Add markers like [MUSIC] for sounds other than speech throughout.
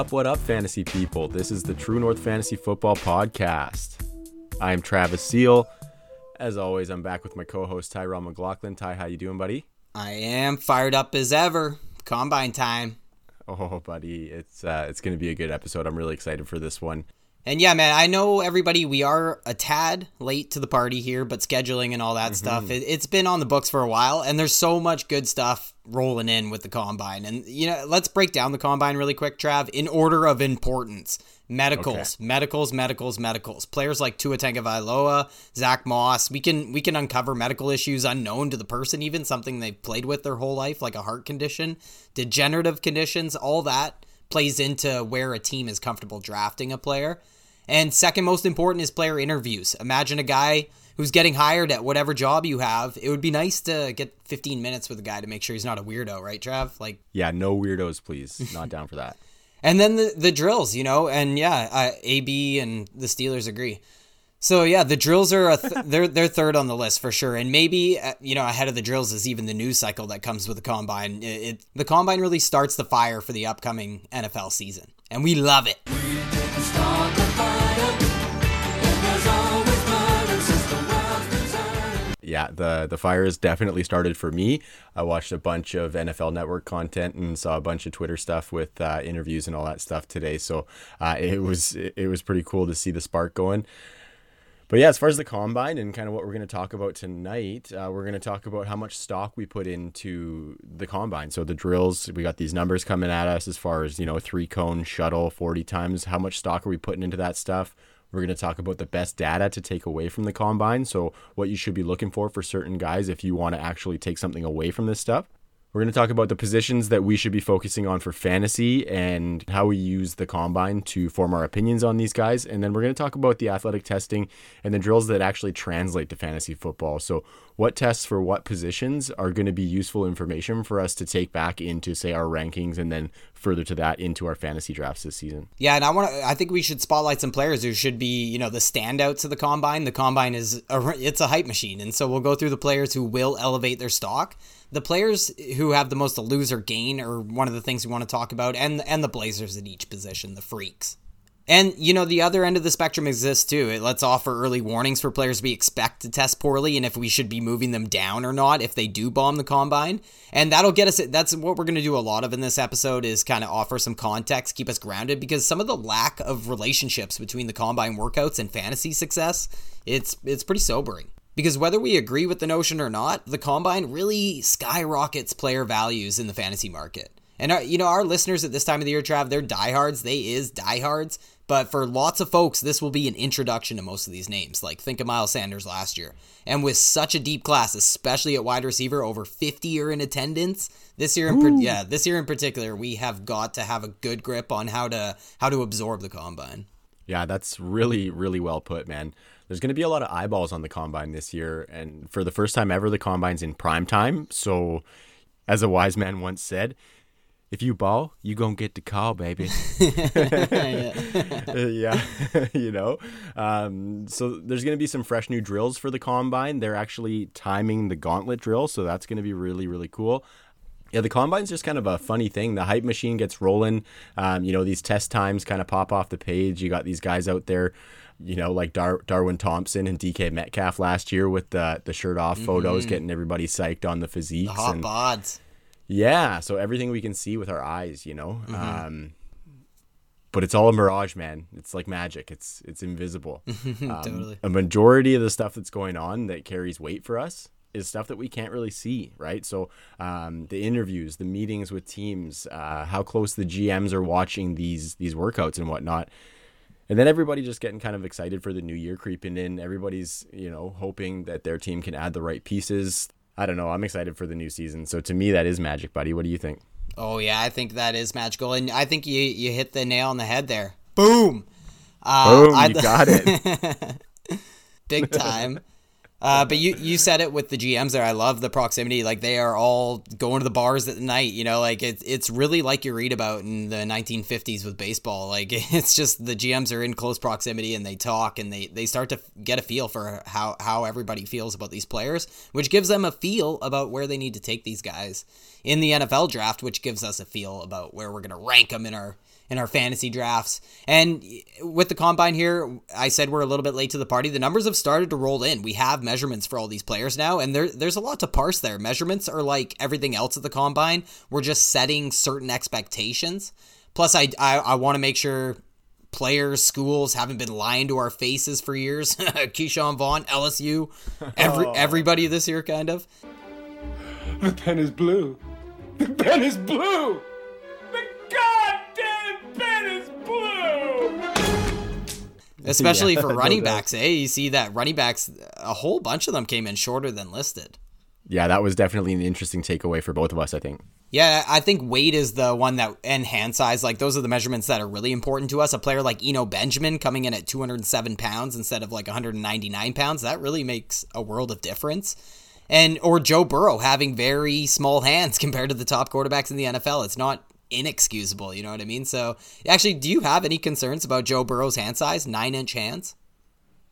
up, what up, fantasy people? This is the True North Fantasy Football Podcast. I am Travis Seal. As always, I'm back with my co-host Tyrell McLaughlin. Ty, how you doing, buddy? I am fired up as ever. Combine time. Oh, buddy, it's uh, it's going to be a good episode. I'm really excited for this one. And yeah, man, I know everybody, we are a tad late to the party here, but scheduling and all that mm-hmm. stuff, it, it's been on the books for a while, and there's so much good stuff rolling in with the combine. And, you know, let's break down the combine really quick, Trav, in order of importance. Medicals, medicals, medicals, medicals. Players like Tua Tagovailoa, Zack Moss. We can we can uncover medical issues unknown to the person, even something they've played with their whole life, like a heart condition, degenerative conditions. All that plays into where a team is comfortable drafting a player. And second most important is player interviews. Imagine a guy who's getting hired at whatever job you have. It would be nice to get 15 minutes with a guy to make sure he's not a weirdo, right, Trav? Like Yeah, no weirdos, please. Not down for that. [LAUGHS] and then the the drills, you know, and yeah, uh, AB and the Steelers agree. So yeah, the drills are a th- [LAUGHS] they're they're third on the list for sure, and maybe uh, you know ahead of the drills is even the news cycle that comes with the combine. It, it the combine really starts the fire for the upcoming NFL season, and we love it. yeah, the the fire has definitely started for me. I watched a bunch of NFL Network content and saw a bunch of Twitter stuff with uh, interviews and all that stuff today. So uh, it was it was pretty cool to see the spark going. But yeah, as far as the combine and kind of what we're going to talk about tonight, uh, we're going to talk about how much stock we put into the combine. So the drills, we got these numbers coming at us as far as you know, three cone shuttle, forty times. How much stock are we putting into that stuff? We're going to talk about the best data to take away from the combine. So, what you should be looking for for certain guys if you want to actually take something away from this stuff. We're going to talk about the positions that we should be focusing on for fantasy and how we use the combine to form our opinions on these guys. And then we're going to talk about the athletic testing and the drills that actually translate to fantasy football. So, what tests for what positions are going to be useful information for us to take back into, say, our rankings and then further to that into our fantasy drafts this season. Yeah, and I want to. I think we should spotlight some players who should be, you know, the standouts of the combine. The combine is a, it's a hype machine, and so we'll go through the players who will elevate their stock. The players who have the most to lose or gain are one of the things we want to talk about, and and the Blazers at each position, the freaks. And you know the other end of the spectrum exists too. It lets offer early warnings for players we expect to test poorly, and if we should be moving them down or not if they do bomb the combine. And that'll get us. That's what we're going to do a lot of in this episode is kind of offer some context, keep us grounded, because some of the lack of relationships between the combine workouts and fantasy success, it's it's pretty sobering. Because whether we agree with the notion or not, the combine really skyrockets player values in the fantasy market. And our, you know, our listeners at this time of the year, Trav, they're diehards. They is diehards. But for lots of folks, this will be an introduction to most of these names. Like think of Miles Sanders last year. And with such a deep class, especially at wide receiver, over 50 are in attendance. This year in per- yeah, this year in particular, we have got to have a good grip on how to how to absorb the combine. Yeah, that's really, really well put, man. There's going to be a lot of eyeballs on the combine this year. And for the first time ever, the combine's in prime time. So, as a wise man once said, if you ball, you gonna get the call, baby. [LAUGHS] yeah, [LAUGHS] [LAUGHS] you know. Um, so there's gonna be some fresh new drills for the combine. They're actually timing the gauntlet drill, so that's gonna be really really cool. Yeah, the combine's just kind of a funny thing. The hype machine gets rolling. Um, you know, these test times kind of pop off the page. You got these guys out there, you know, like Dar- Darwin Thompson and DK Metcalf last year with the the shirt off photos, getting everybody psyched on the physiques. Hot and, bods. yeah, so everything we can see with our eyes, you know. Um, but it's all a mirage, man. It's like magic. It's it's invisible. [LAUGHS] Um, Totally. A majority of the stuff that's going on that carries weight for us is stuff that we can't really see, right? So um, the interviews, the meetings with teams, uh, how close the GMs are watching these these workouts and whatnot. And then everybody just getting kind of excited for the new year creeping in. Everybody's, you know, hoping that their team can add the right pieces. I don't know. I'm excited for the new season. So to me, that is magic, buddy. What do you think? Oh yeah, I think that is magical, and I think you you hit the nail on the head there. Boom. Uh, Boom, I- you got it. [LAUGHS] big time. Uh, but you you said it with the GMs there. I love the proximity. Like they are all going to the bars at night. You know, like it's it's really like you read about in the 1950s with baseball. [LAUGHS] Like it's just the GMs are in close proximity and they talk and they they start to get a feel for how how everybody feels about these players, which gives them a feel about where they need to take these guys in the NFL draft, which gives us a feel about where we're going to rank them in our in our fantasy drafts. And with the combine here, I said we're a little bit late to the party. The numbers have started to roll in. We have measurements for all these players now, and there, there's a lot to parse there. Measurements are like everything else at the combine. We're just setting certain expectations. Plus, I, I, I want to make sure players, schools haven't been lying to our faces for years. [LAUGHS] Ke'Shawn Vaughn, LSU, every, oh. everybody this year, kind of. The pen is blue. The pen is blue. Especially yeah, for running backs, eh? You see that running backs, a whole bunch of them came in shorter than listed. Yeah, that was definitely an interesting takeaway for both of us, I think. Yeah, I think weight is the one that, and hand size, like those are the measurements that are really important to us. A player like Eno Benjamin coming in at 207 pounds instead of like 199 pounds, that really makes a world of difference. And, or Joe Burrow having very small hands [LAUGHS] compared to the top quarterbacks in the NFL. It's not inexcusable. You know what I mean? So, actually, do you have any concerns about Joe Burrow's hand size, nine inch hands?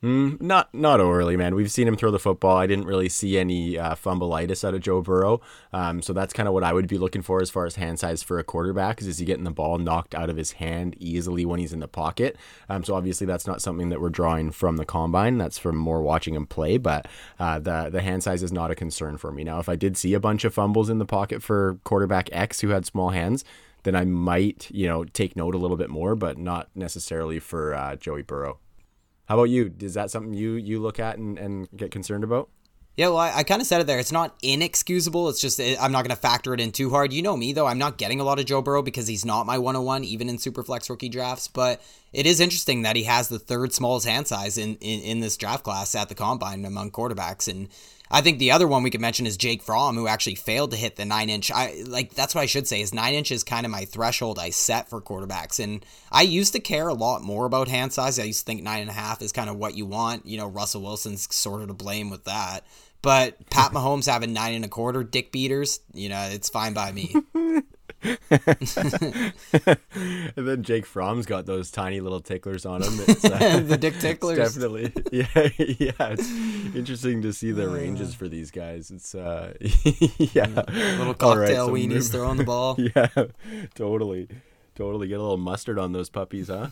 Mm, not not overly, man. We've seen him throw the football. I didn't really see any uh, fumbleitis out of Joe Burrow, um, so that's kind of what I would be looking for as far as hand size for a quarterback. Is, is he getting the ball knocked out of his hand easily when he's in the pocket? Um, so obviously that's not something that we're drawing from the combine. That's from more watching him play. But uh, the the hand size is not a concern for me. Now, if I did see a bunch of fumbles in the pocket for quarterback X who had small hands, then I might, you know, take note a little bit more, but not necessarily for uh, Joey Burrow. How about you? Is that something you you look at and, and get concerned about? Yeah, well, I, I kind of said it there. It's not inexcusable. It's just I'm not going to factor it in too hard. You know me though; I'm not getting a lot of Joe Burrow because he's not my 101, even in Superflex rookie drafts. But it is interesting that he has the third smallest hand size in, in, in this draft class at the combine among quarterbacks, and I think the other one we could mention is Jake Fromm, who actually failed to hit the nine inch. I like that's what I should say is nine inch is kind of my threshold I set for quarterbacks, and I used to care a lot more about hand size. I used to think nine and a half is kind of what you want. You know, Russell Wilson's sort of to blame with that. But Pat [LAUGHS] Mahomes having nine and a quarter dick beaters, you know, it's fine by me. [LAUGHS] [LAUGHS] and then Jake Fromm's got those tiny little ticklers on him. It's, uh, [LAUGHS] the dick ticklers. definitely, [LAUGHS] yeah, yeah. It's interesting to see the ranges for these guys. It's, uh, yeah, little cocktail right, weenies throwing the ball. yeah, totally, totally. Get a little mustard on those puppies, huh?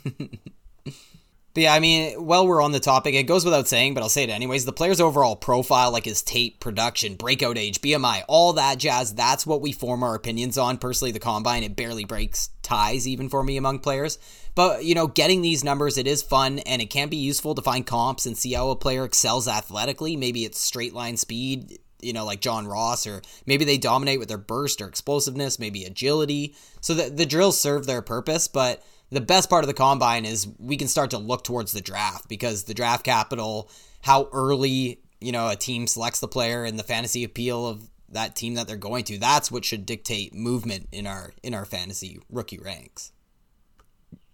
But yeah, I mean, while we're on the topic, it goes without saying, but I'll say it anyways. The player's overall profile, like his tape, production, breakout age, BMI, all that jazz, that's what we form our opinions on. Personally, the combine, it barely breaks ties even for me among players. But, you know, getting these numbers, it is fun and it can be useful to find comps and see how a player excels athletically. Maybe it's straight line speed, you know, like John Ross, or maybe they dominate with their burst or explosiveness, maybe agility. So the, the drills serve their purpose, but the best part of the combine is we can start to look towards the draft because the draft capital, how early you know a team selects the player and the fantasy appeal of that team that they're going to, that's what should dictate movement in our in our fantasy rookie ranks.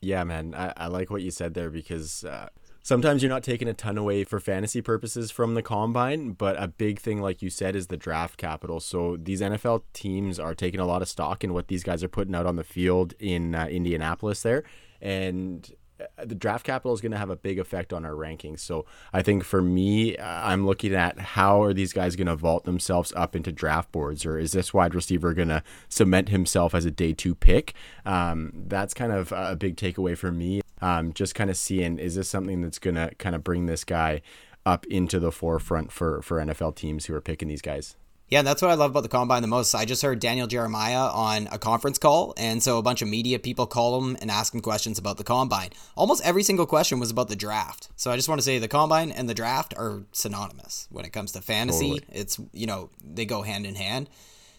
Yeah, man, I, I like what you said there because uh, sometimes you're not taking a ton away for fantasy purposes from the combine, but a big thing, like you said, is the draft capital. So these NFL teams are taking a lot of stock in what these guys are putting out on the field in uh, Indianapolis there. And uh, the draft capital is going to have a big effect on our rankings. So I think for me, uh, I'm looking at how are these guys going to vault themselves up into draft boards, or is this wide receiver going to cement himself as a day two pick? Um, that's kind of a big takeaway for me. Um, just kind of seeing is this something that's going to kind of bring this guy up into the forefront for for NFL teams who are picking these guys. Yeah, that's what I love about the combine the most. I just heard Daniel Jeremiah on a conference call, and so a bunch of media people call him and ask him questions about the combine. Almost every single question was about the draft. So I just want to say the combine and the draft are synonymous when it comes to fantasy. Totally. It's you know they go hand in hand.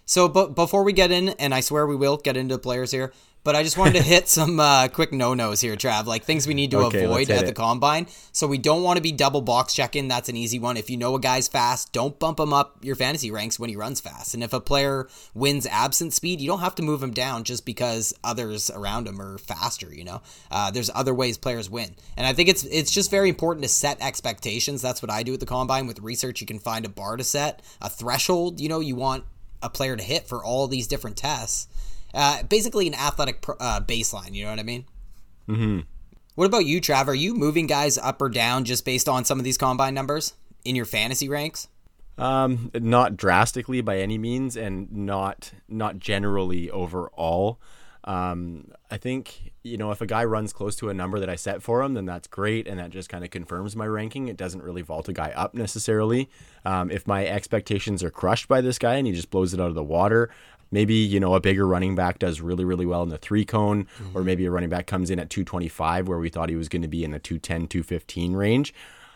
So, but before we get in, and I swear we will get into the players here, but I just wanted to [LAUGHS] hit some uh, quick no nos here, Trav. Like things we need to Okay, avoid at the combine. So we don't want to be double box checking. That's an easy one. If you know a guy's fast, don't bump him up your fantasy ranks when he runs fast. And if a player wins absent speed, you don't have to move him down just because others around him are faster. You know, uh, there's other ways players win, and I think it's it's just very important to set expectations. That's what I do at the combine. With research, you can find a bar to set, a threshold. You know, you want a player to hit for all these different tests. Uh, basically, an athletic pr- uh, baseline. You know what I mean? Mm-hmm. What about you, Trav? Are you moving guys up or down just based on some of these combine numbers in your fantasy ranks? Um, not drastically by any means, and not not generally overall. Um, I think you know if a guy runs close to a number that I set for him, then that's great, and that just kind of confirms my ranking. It doesn't really vault a guy up necessarily. Um, if my expectations are crushed by this guy and he just blows it out of the water, maybe you know a bigger running back does really really well in the three cone, or maybe a running back comes in at 225 where we thought he was going to be in the 210 215 range.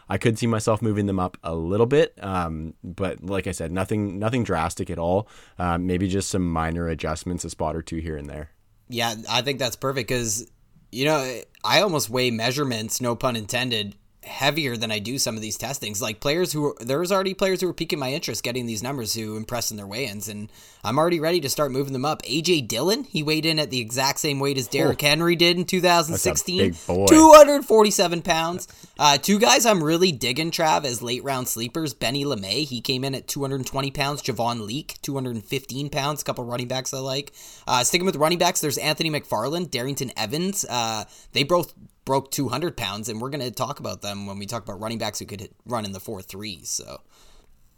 I could see myself moving them up a little bit, um, but like I said, nothing nothing drastic at all. Um, maybe just some minor adjustments, a spot or two here and there. Yeah, I think that's perfect because, you know, I almost weigh measurements, no pun intended, heavier than I do some of these testings. Like players who there's already players who are piquing my interest getting these numbers who impress in their weigh-ins, and I'm already ready to start moving them up. AJ Dillon, he weighed in at the exact same weight as Derrick Henry did in 2016, big boy. 247 pounds. Uh, two guys I'm really digging, Trav, as late round sleepers. Benny LeMay, he came in at 220 pounds. Javon Leake, 215 pounds. A couple running backs I like. Uh, sticking with running backs, there's Anthony McFarland, Darrynton Evans. Uh, they both broke 200 pounds, and we're going to talk about them when we talk about running backs who could hit, run in the 4 3. So.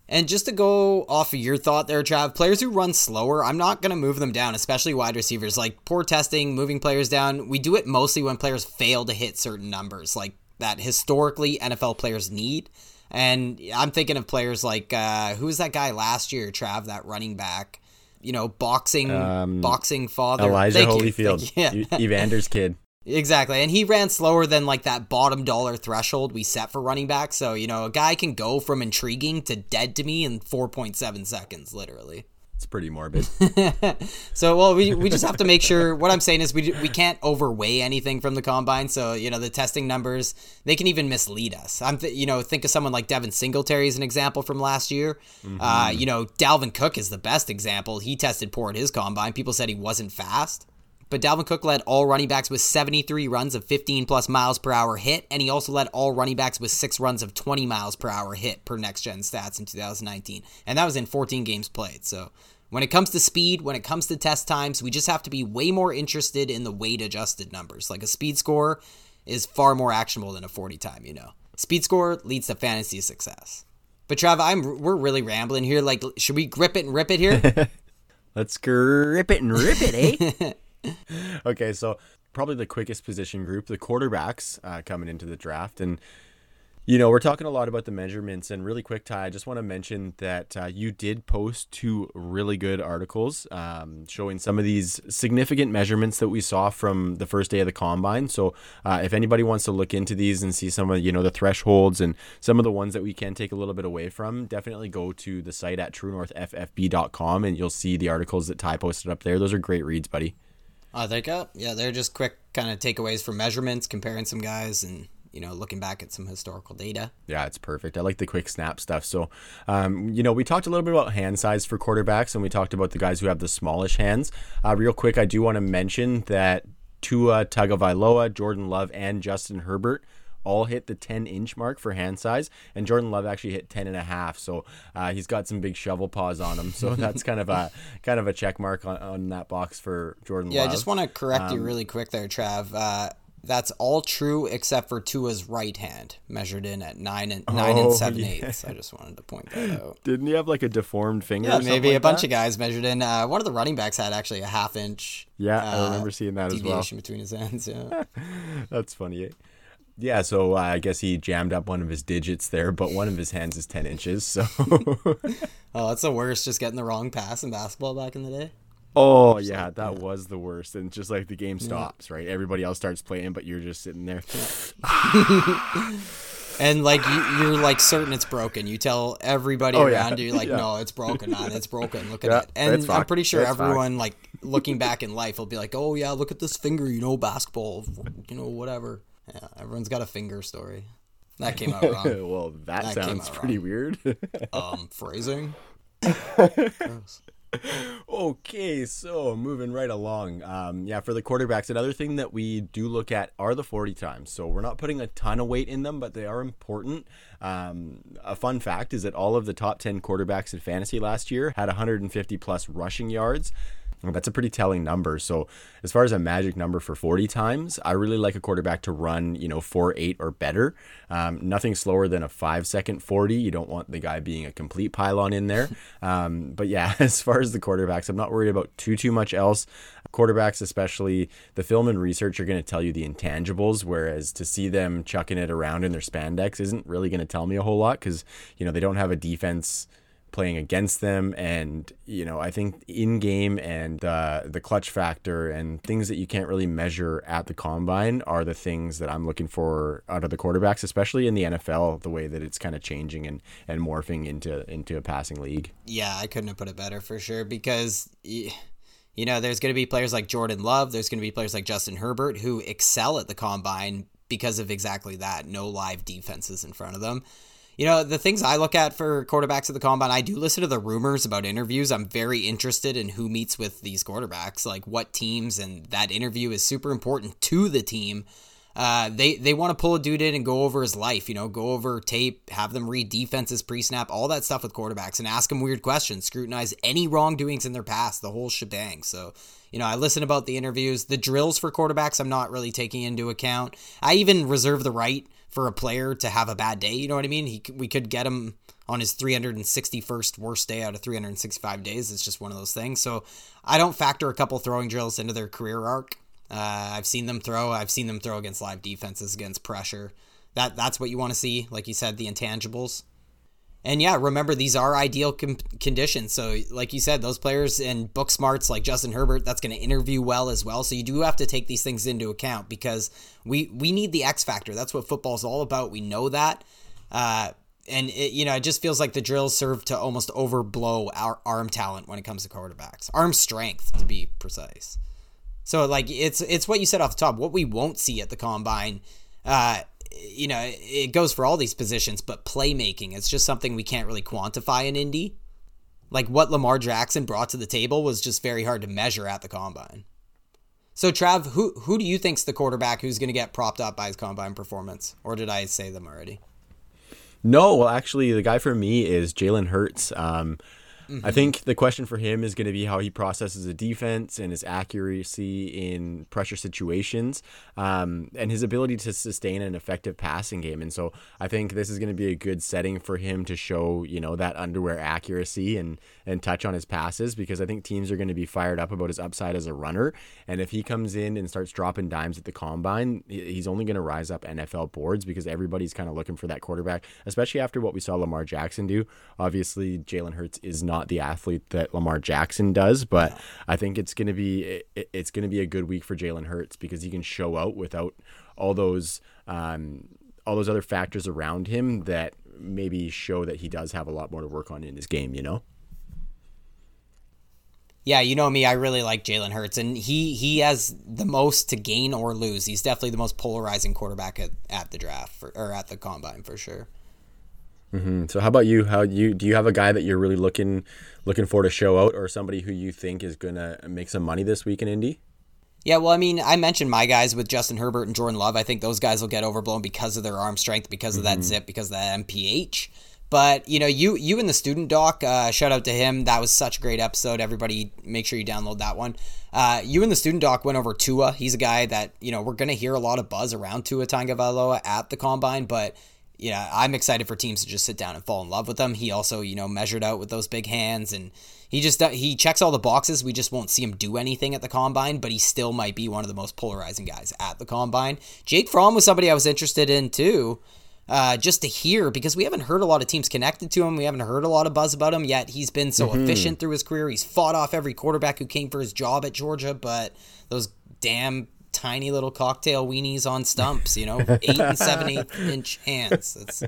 And just to go off of your thought there, Trav, players who run slower, I'm not going to move them down, especially wide receivers. Like poor testing, moving players down, we do it mostly when players fail to hit certain numbers, like that historically NFL players need. And I'm thinking of players like, uh, who was that guy last year, Trav, that running back? You know, boxing, Um, boxing father. Elijah Holyfield. Yeah. [LAUGHS] Evander's kid. Exactly. And he ran slower than like that bottom dollar threshold we set for running back. So, you know, a guy can go from intriguing to dead to me in 4.7 seconds, literally. It's pretty morbid. [LAUGHS] So, well, we, we just have to make sure. What I'm saying is we, we can't overweigh anything from the combine. So, you know, the testing numbers, they can even mislead us. I'm, th- you know, think of someone like Devin Singletary as an example from last year. Uh, you know, Dalvin Cook is the best example. He tested poor at his combine. People said he wasn't fast. But Dalvin Cook led all running backs with 73 runs of 15 plus miles per hour hit, and he also led all running backs with six runs of 20 miles per hour hit per next gen stats in 2019. And that was in 14 games played. So when it comes to speed, when it comes to test times, we just have to be way more interested in the weight adjusted numbers. Like a speed score is far more actionable than a 40 time, you know. Speed score leads to fantasy success. But Trav, I'm we're really rambling here. Like, should we grip it and rip it here? [LAUGHS] Let's grip it and rip it, eh? [LAUGHS] [LAUGHS] okay, so probably the quickest position group, the quarterbacks uh, coming into the draft. And, you know, we're talking a lot about the measurements. And really quick, Ty, I just want to mention that uh, you did post two really good articles um, showing some of these significant measurements that we saw from the first day of the combine. So uh, if anybody wants to look into these and see some of, you know, the thresholds and some of the ones that we can take a little bit away from, definitely go to the site at truenorthffb.com and you'll see the articles that Ty posted up there. Those are great reads, buddy. I think, uh, yeah, they're just quick kind of takeaways from measurements, comparing some guys, and you know, looking back at some historical data. Yeah, it's perfect. I like the quick snap stuff. So, um, you know, we talked a little bit about hand size for quarterbacks, and we talked about the guys who have the smallish hands. Uh, real quick, I do want to mention that Tua Tagovailoa, Jordan Love, and Justin Herbert all hit the 10 inch mark for hand size and jordan love actually hit 10 and a half so uh, he's got some big shovel paws on him so [LAUGHS] that's kind of a kind of a check mark on, on that box for jordan Yeah, love I just want to correct Um, you really quick there, Trav. Uh, that's all true except for Tua's right hand, measured in at nine and nine Oh, and seven yeah. eighths. I just wanted to point that [LAUGHS] out. didn't he have like a deformed finger Yeah, or something maybe a like bunch that? of guys measured in. Uh, one of the running backs had actually a half inch. Yeah, uh, I remember seeing that as well. deviation between his hands. Yeah. [LAUGHS] That's funny. Eh? Yeah, so uh, I guess he jammed up one of his digits there, but one of his hands is 10 inches. So, [LAUGHS] oh, that's the worst. Just getting the wrong pass in basketball back in the day. oh, yeah, that was the worst. And just like the game stops, right? Everybody else starts playing, but you're just sitting there. [LAUGHS] And like you, you're like certain it's broken. You tell everybody Oh, yeah. around you, like, Yeah. no, it's broken, man, it's broken. Look at Yeah, it. And I'm fine. pretty sure It's fine. everyone like looking back in life, he'll be like, "Oh yeah, look at this finger, you know, basketball, you know, whatever." Yeah, everyone's got a finger story. That came out wrong. [LAUGHS] well, that, that sounds pretty wrong. weird. [LAUGHS] um, phrasing. [LAUGHS] okay, so moving right along. Um, yeah, for the quarterbacks, another thing that we do look at are the 40 times. So we're not putting a ton of weight in them, but they are important. Um, a fun fact is that all of the top 10 quarterbacks in fantasy last year had 150 plus rushing yards. That's a pretty telling number. So, as far as a magic number for 40 times, I really like a quarterback to run, you know, 4 8 or better. Um, nothing slower than a five second 40. You don't want the guy being a complete pylon in there. [LAUGHS] Um, but yeah, [LAUGHS] as far as the quarterbacks, I'm not worried about too, too much else. Quarterbacks, especially the film and research, are going to tell you the intangibles, whereas to see them chucking it around in their spandex isn't really going to tell me a whole lot because, you know, they don't have a defense playing against them. And you know i think in game and uh, the clutch factor and things that you can't really measure at the combine are the things that i'm looking for out of the quarterbacks especially in the nfl the way that it's kind of changing and and morphing into into a passing league. Yeah i couldn't have put it better for sure because you know there's going to be players like jordan love there's going to be players like justin herbert who excel at the combine because of exactly that no live defenses in front of them you know, the things I look at for quarterbacks at the combine, I do listen to the rumors about interviews. I'm very interested in who meets with these quarterbacks, like what teams, and that interview is super important to the team. Uh, they they want to pull a dude in and go over his life, you know, go over tape, have them read defenses pre-snap, all that stuff with quarterbacks, and ask them weird questions, scrutinize any wrongdoings in their past, the whole shebang. So, you know, I listen about the interviews, the drills for quarterbacks. I'm not really taking into account. I even reserve the right for a player to have a bad day. You know what I mean? He we could get him on his 361st worst day out of 365 days. It's just one of those things. So I don't factor a couple throwing drills into their career arc. Uh, I've seen them throw. I've seen them throw against live defenses, against pressure. That that's what you want to see. Like you said, the intangibles. And yeah, remember these are ideal com- conditions. So, like you said, those players and book smarts like Justin Herbert, that's going to interview well as well. So you do have to take these things into account because we we need the X factor. That's what football is all about. We know that. Uh, and it, you know, it just feels like the drills serve to almost overblow our arm talent when it comes to quarterbacks, arm strength to be precise. So, like it's it's what you said off the top. What we won't see at the combine. Uh, you know, it goes for all these positions, but playmaking, it's just something we can't really quantify in Indy. Like what Lamar Jackson brought to the table was just very hard to measure at the combine. So Trav, who who do you think's the quarterback who's going to get propped up by his combine performance, or did I say them already? No, well, actually, the guy for me is Jalen Hurts. Um, Mm-hmm. I think the question for him is going to be how he processes a defense and his accuracy in pressure situations um, and his ability to sustain an effective passing game. And so I think this is going to be a good setting for him to show, you know, that underwear accuracy and, and touch on his passes because I think teams are going to be fired up about his upside as a runner. And if he comes in and starts dropping dimes at the combine, he's only going to rise up NFL boards because everybody's kind of looking for that quarterback, especially after what we saw Lamar Jackson do. Obviously, Jalen Hurts is not not the athlete that Lamar Jackson does, but I think it's going to be it's going to be a good week for Jalen Hurts because he can show out without all those um, all those other factors around him that maybe show that he does have a lot more to work on in his game. You know. Yeah, you know me. I really like Jalen Hurts, and he he has the most to gain or lose. He's definitely the most polarizing quarterback at, at the draft for, or at the combine for sure. Mm-hmm. So how about you? How you do you have a guy that you're really looking looking for to show out, or somebody who you think is gonna make some money this week in Indy? Yeah, well, I mean, I mentioned my guys with Justin Herbert and Jordan Love. I think those guys will get overblown because of their arm strength, because of mm-hmm. that zip, because of that MPH. But you know, you you and the student doc, uh, shout out to him. That was such a great episode. Everybody, make sure you download that one. Uh, you and the student doc went over Tua. He's a guy that you know we're gonna hear a lot of buzz around Tua Tagovailoa at the combine, but yeah, I'm excited for teams to just sit down and fall in love with him. He also, you know, measured out with those big hands and he just he checks all the boxes. We just won't see him do anything at the combine, but he still might be one of the most polarizing guys at the combine. Jake Fromm was somebody I was interested in too. Uh, just to hear because we haven't heard a lot of teams connected to him. We haven't heard a lot of buzz about him yet. He's been so mm-hmm. efficient through his career. He's fought off every quarterback who came for his job at Georgia, but those damn tiny little cocktail weenies on stumps, you know, eight and seven [LAUGHS] eighth inch hands. It's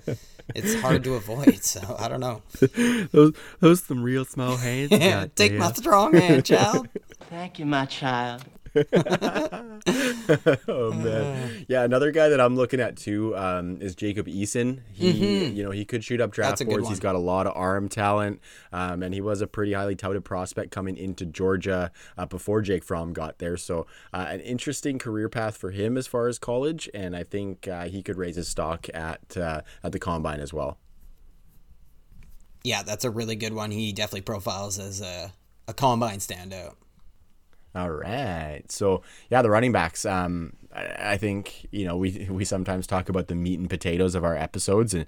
it's hard to avoid. So I don't know. [LAUGHS] those those some real small hands. [LAUGHS] Take my strong hand, child. Thank you, my child. [LAUGHS] oh man, yeah. Another guy that I'm looking at too um, is Jacob Eason. He, Mm-hmm. you know, he could shoot up draft boards. He's got a lot of arm talent, um, and he was a pretty highly touted prospect coming into Georgia uh, before Jake Fromm got there. So, uh, an interesting career path for him as far as college, and I think uh, he could raise his stock at uh, at the combine as well. Yeah, that's a really good one. He definitely profiles as a, a combine standout. All right. So yeah, the running backs. Um, I, I think you know we we sometimes talk about the meat and potatoes of our episodes, and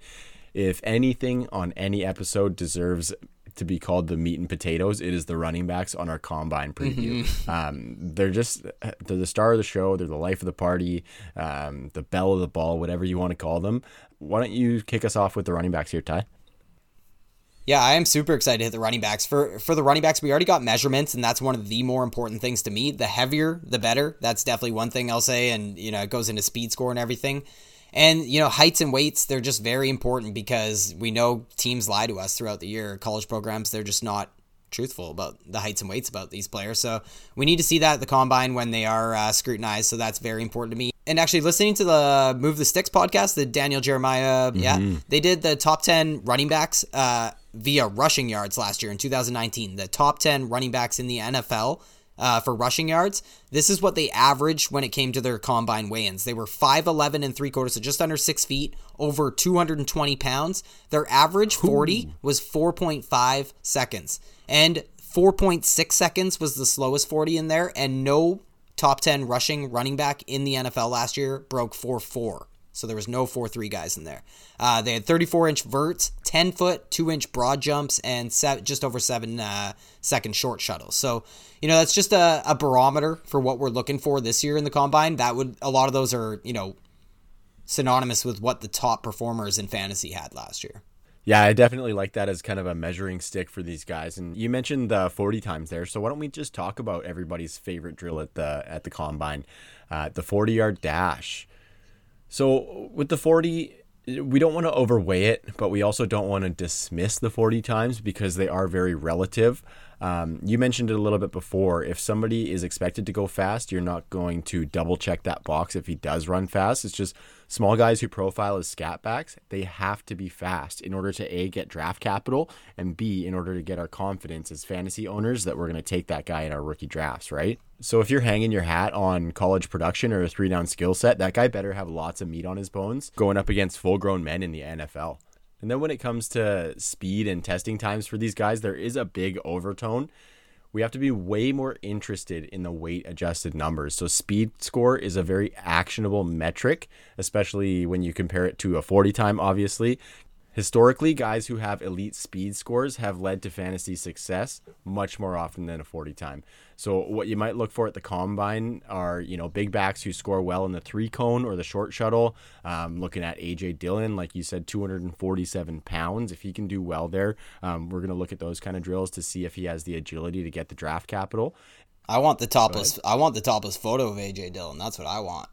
if anything on any episode deserves to be called the meat and potatoes, it is the running backs on our combine preview. [LAUGHS] Um, they're just they're the star of the show. They're the life of the party, um, the bell of the ball, whatever you want to call them. Why don't you kick us off with the running backs here, Ty? Yeah, I am super excited to hit the running backs. For for the running backs, we already got measurements, and that's one of the more important things to me. The heavier, the better. That's definitely one thing I'll say, and you know, it goes into speed score and everything. And you know, heights and weights, they're just very important because we know teams lie to us throughout the year. College programs, they're just not truthful about the heights and weights about these players. So we need to see that at the combine when they are uh, scrutinized. So that's very important to me. And actually, listening to the Move the Sticks podcast, the Daniel Jeremiah, yeah, they did the top 10 running backs uh, via rushing yards last year in 2019. The top 10 running backs in the NFL uh, for rushing yards. This is what they averaged when it came to their combine weigh ins. They were 5'11 and three quarters, so just under six feet, over 220 pounds. Their average 40 was 4.5 seconds. And 4.6 seconds was the slowest 40 in there, and no top 10 rushing running back in the NFL last year broke 4 4. So there was no 4 3 guys in there. Uh, they had 34 inch verts, 10 foot, 2 inch broad jumps, and se- just over 7 uh, second short shuttles. So, you know, that's just a, a barometer for what we're looking for this year in the combine. That would, a lot of those are, you know, synonymous with what the top performers in fantasy had last year. Yeah, I definitely like that as kind of a measuring stick for these guys. And you mentioned the 40 times there, so why don't we just talk about everybody's favorite drill at the at the combine, uh, the 40 yard dash. So with the 40, we don't want to overweigh it, but we also don't want to dismiss the 40 times because they are very relative. Um, you mentioned it a little bit before. If somebody is expected to go fast, you're not going to double check that box if he does run fast. It's just small guys who profile as scat backs, they have to be fast in order to A, get draft capital, and B, in order to get our confidence as fantasy owners that we're going to take that guy in our rookie drafts, right? So if you're hanging your hat on college production or a three down skill set, that guy better have lots of meat on his bones going up against full grown men in the NFL. And then when it comes to speed and testing times for these guys, there is a big overtone. We have to be way more interested in the weight adjusted numbers. So, speed score is a very actionable metric, especially when you compare it to a 40 time, obviously. Historically, guys who have elite speed scores have led to fantasy success much more often than a 40 time. So what you might look for at the combine are, you know, big backs who score well in the three cone or the short shuttle. Um, looking at AJ Dillon, like you said, 247 pounds. If he can do well there, um, we're going to look at those kind of drills to see if he has the agility to get the draft capital. I want the topless. I want the topless photo of AJ Dillon. That's what I want.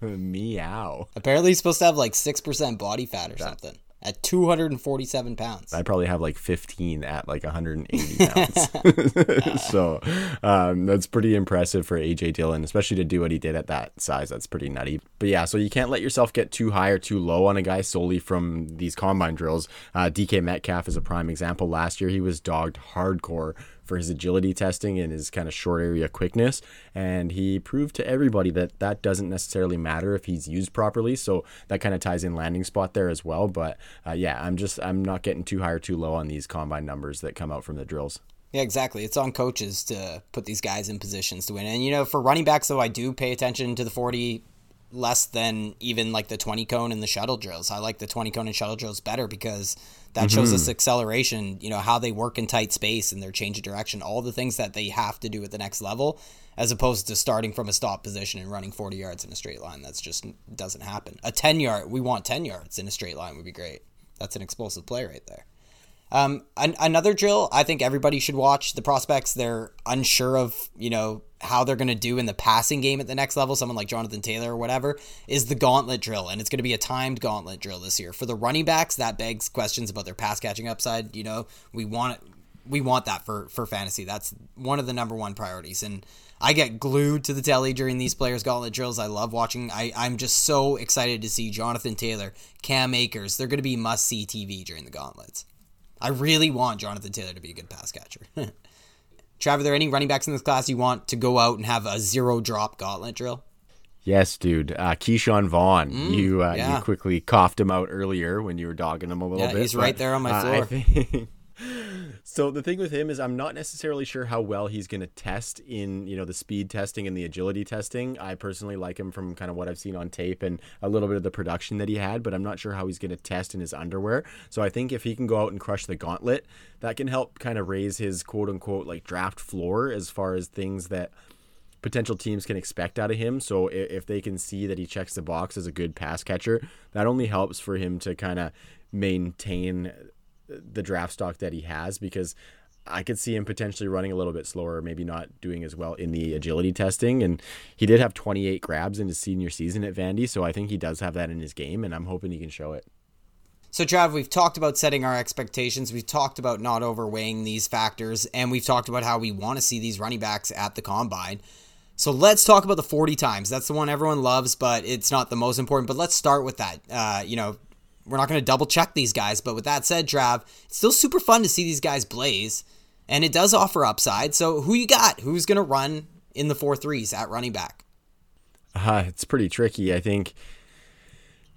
[LAUGHS] Meow. Apparently, he's supposed to have like six percent body fat or something at 247 pounds. I probably have like 15 at like 180 [LAUGHS] pounds. [LAUGHS] so um, that's pretty impressive for AJ Dillon, especially to do what he did at that size. That's pretty nutty. But yeah, so you can't let yourself get too high or too low on a guy solely from these combine drills. Uh, DK Metcalf is a prime example. Last year, he was dogged hardcore for his agility testing and his kind of short area quickness. And he proved to everybody that that doesn't necessarily matter if he's used properly. So that kind of ties in landing spot there as well. But uh, yeah, I'm just, I'm not getting too high or too low on these combine numbers that come out from the drills. Yeah, exactly. It's on coaches to put these guys in positions to win. And, you know, for running backs, though, I do pay attention to the 40 less than even like the 20 cone and the shuttle drills. I like the 20 cone and shuttle drills better because that shows us mm-hmm. acceleration, you know, how they work in tight space and their change of direction, all the things that they have to do at the next level, as opposed to starting from a stop position and running 40 yards in a straight line. That's just doesn't happen. A 10 yard, we want 10 yards in a straight line would be great. That's an explosive play right there. Um, an- another drill I think everybody should watch. The prospects they're unsure of, you know, how they're going to do in the passing game at the next level. Someone like Jonathan Taylor or whatever is the gauntlet drill, and it's going to be a timed gauntlet drill this year for the running backs. That begs questions about their pass catching upside. You know, we want. We want that for for fantasy. That's one of the number one priorities, and I get glued to the telly during these players' gauntlet drills. I love watching. I, I'm just so excited to see Jonathan Taylor, Cam Akers. They're going to be must see TV during the gauntlets. I really want Jonathan Taylor to be a good pass catcher. [LAUGHS] Trav, are there any running backs in this class you want to go out and have a zero drop gauntlet drill? Yes, dude. Uh, Ke'Shawn Vaughn. you uh, yeah. you quickly coughed him out earlier when you were dogging him a little bit. Yeah, bit. he's right there on my uh, floor. I think- [LAUGHS] so the thing with him is I'm not necessarily sure how well he's going to test in you know the speed testing and the agility testing. I personally like him from kind of what I've seen on tape and a little bit of the production that he had, but I'm not sure how he's going to test in his underwear. So I think if he can go out and crush the gauntlet, that can help kind of raise his quote unquote like draft floor as far as things that potential teams can expect out of him. So if they can see that he checks the box as a good pass catcher, that only helps for him to kind of maintain the draft stock that he has because I could see him potentially running a little bit slower, maybe not doing as well in the agility testing. And he did have 28 grabs in his senior season at Vandy, so I think he does have that in his game, and I'm hoping he can show it. So, Trav, we've talked about setting our expectations. We've talked about not overweighing these factors, and we've talked about how we want to see these running backs at the combine. So, let's talk about the 40 times. That's the one everyone loves, but it's not the most important. But let's start with that. Uh, you know, we're not going to double check these guys, but with that said, Trav, it's still super fun to see these guys blaze, and it does offer upside. So, who you got? Who's going to run in the four threes at running back? Uh, it's pretty tricky. I think,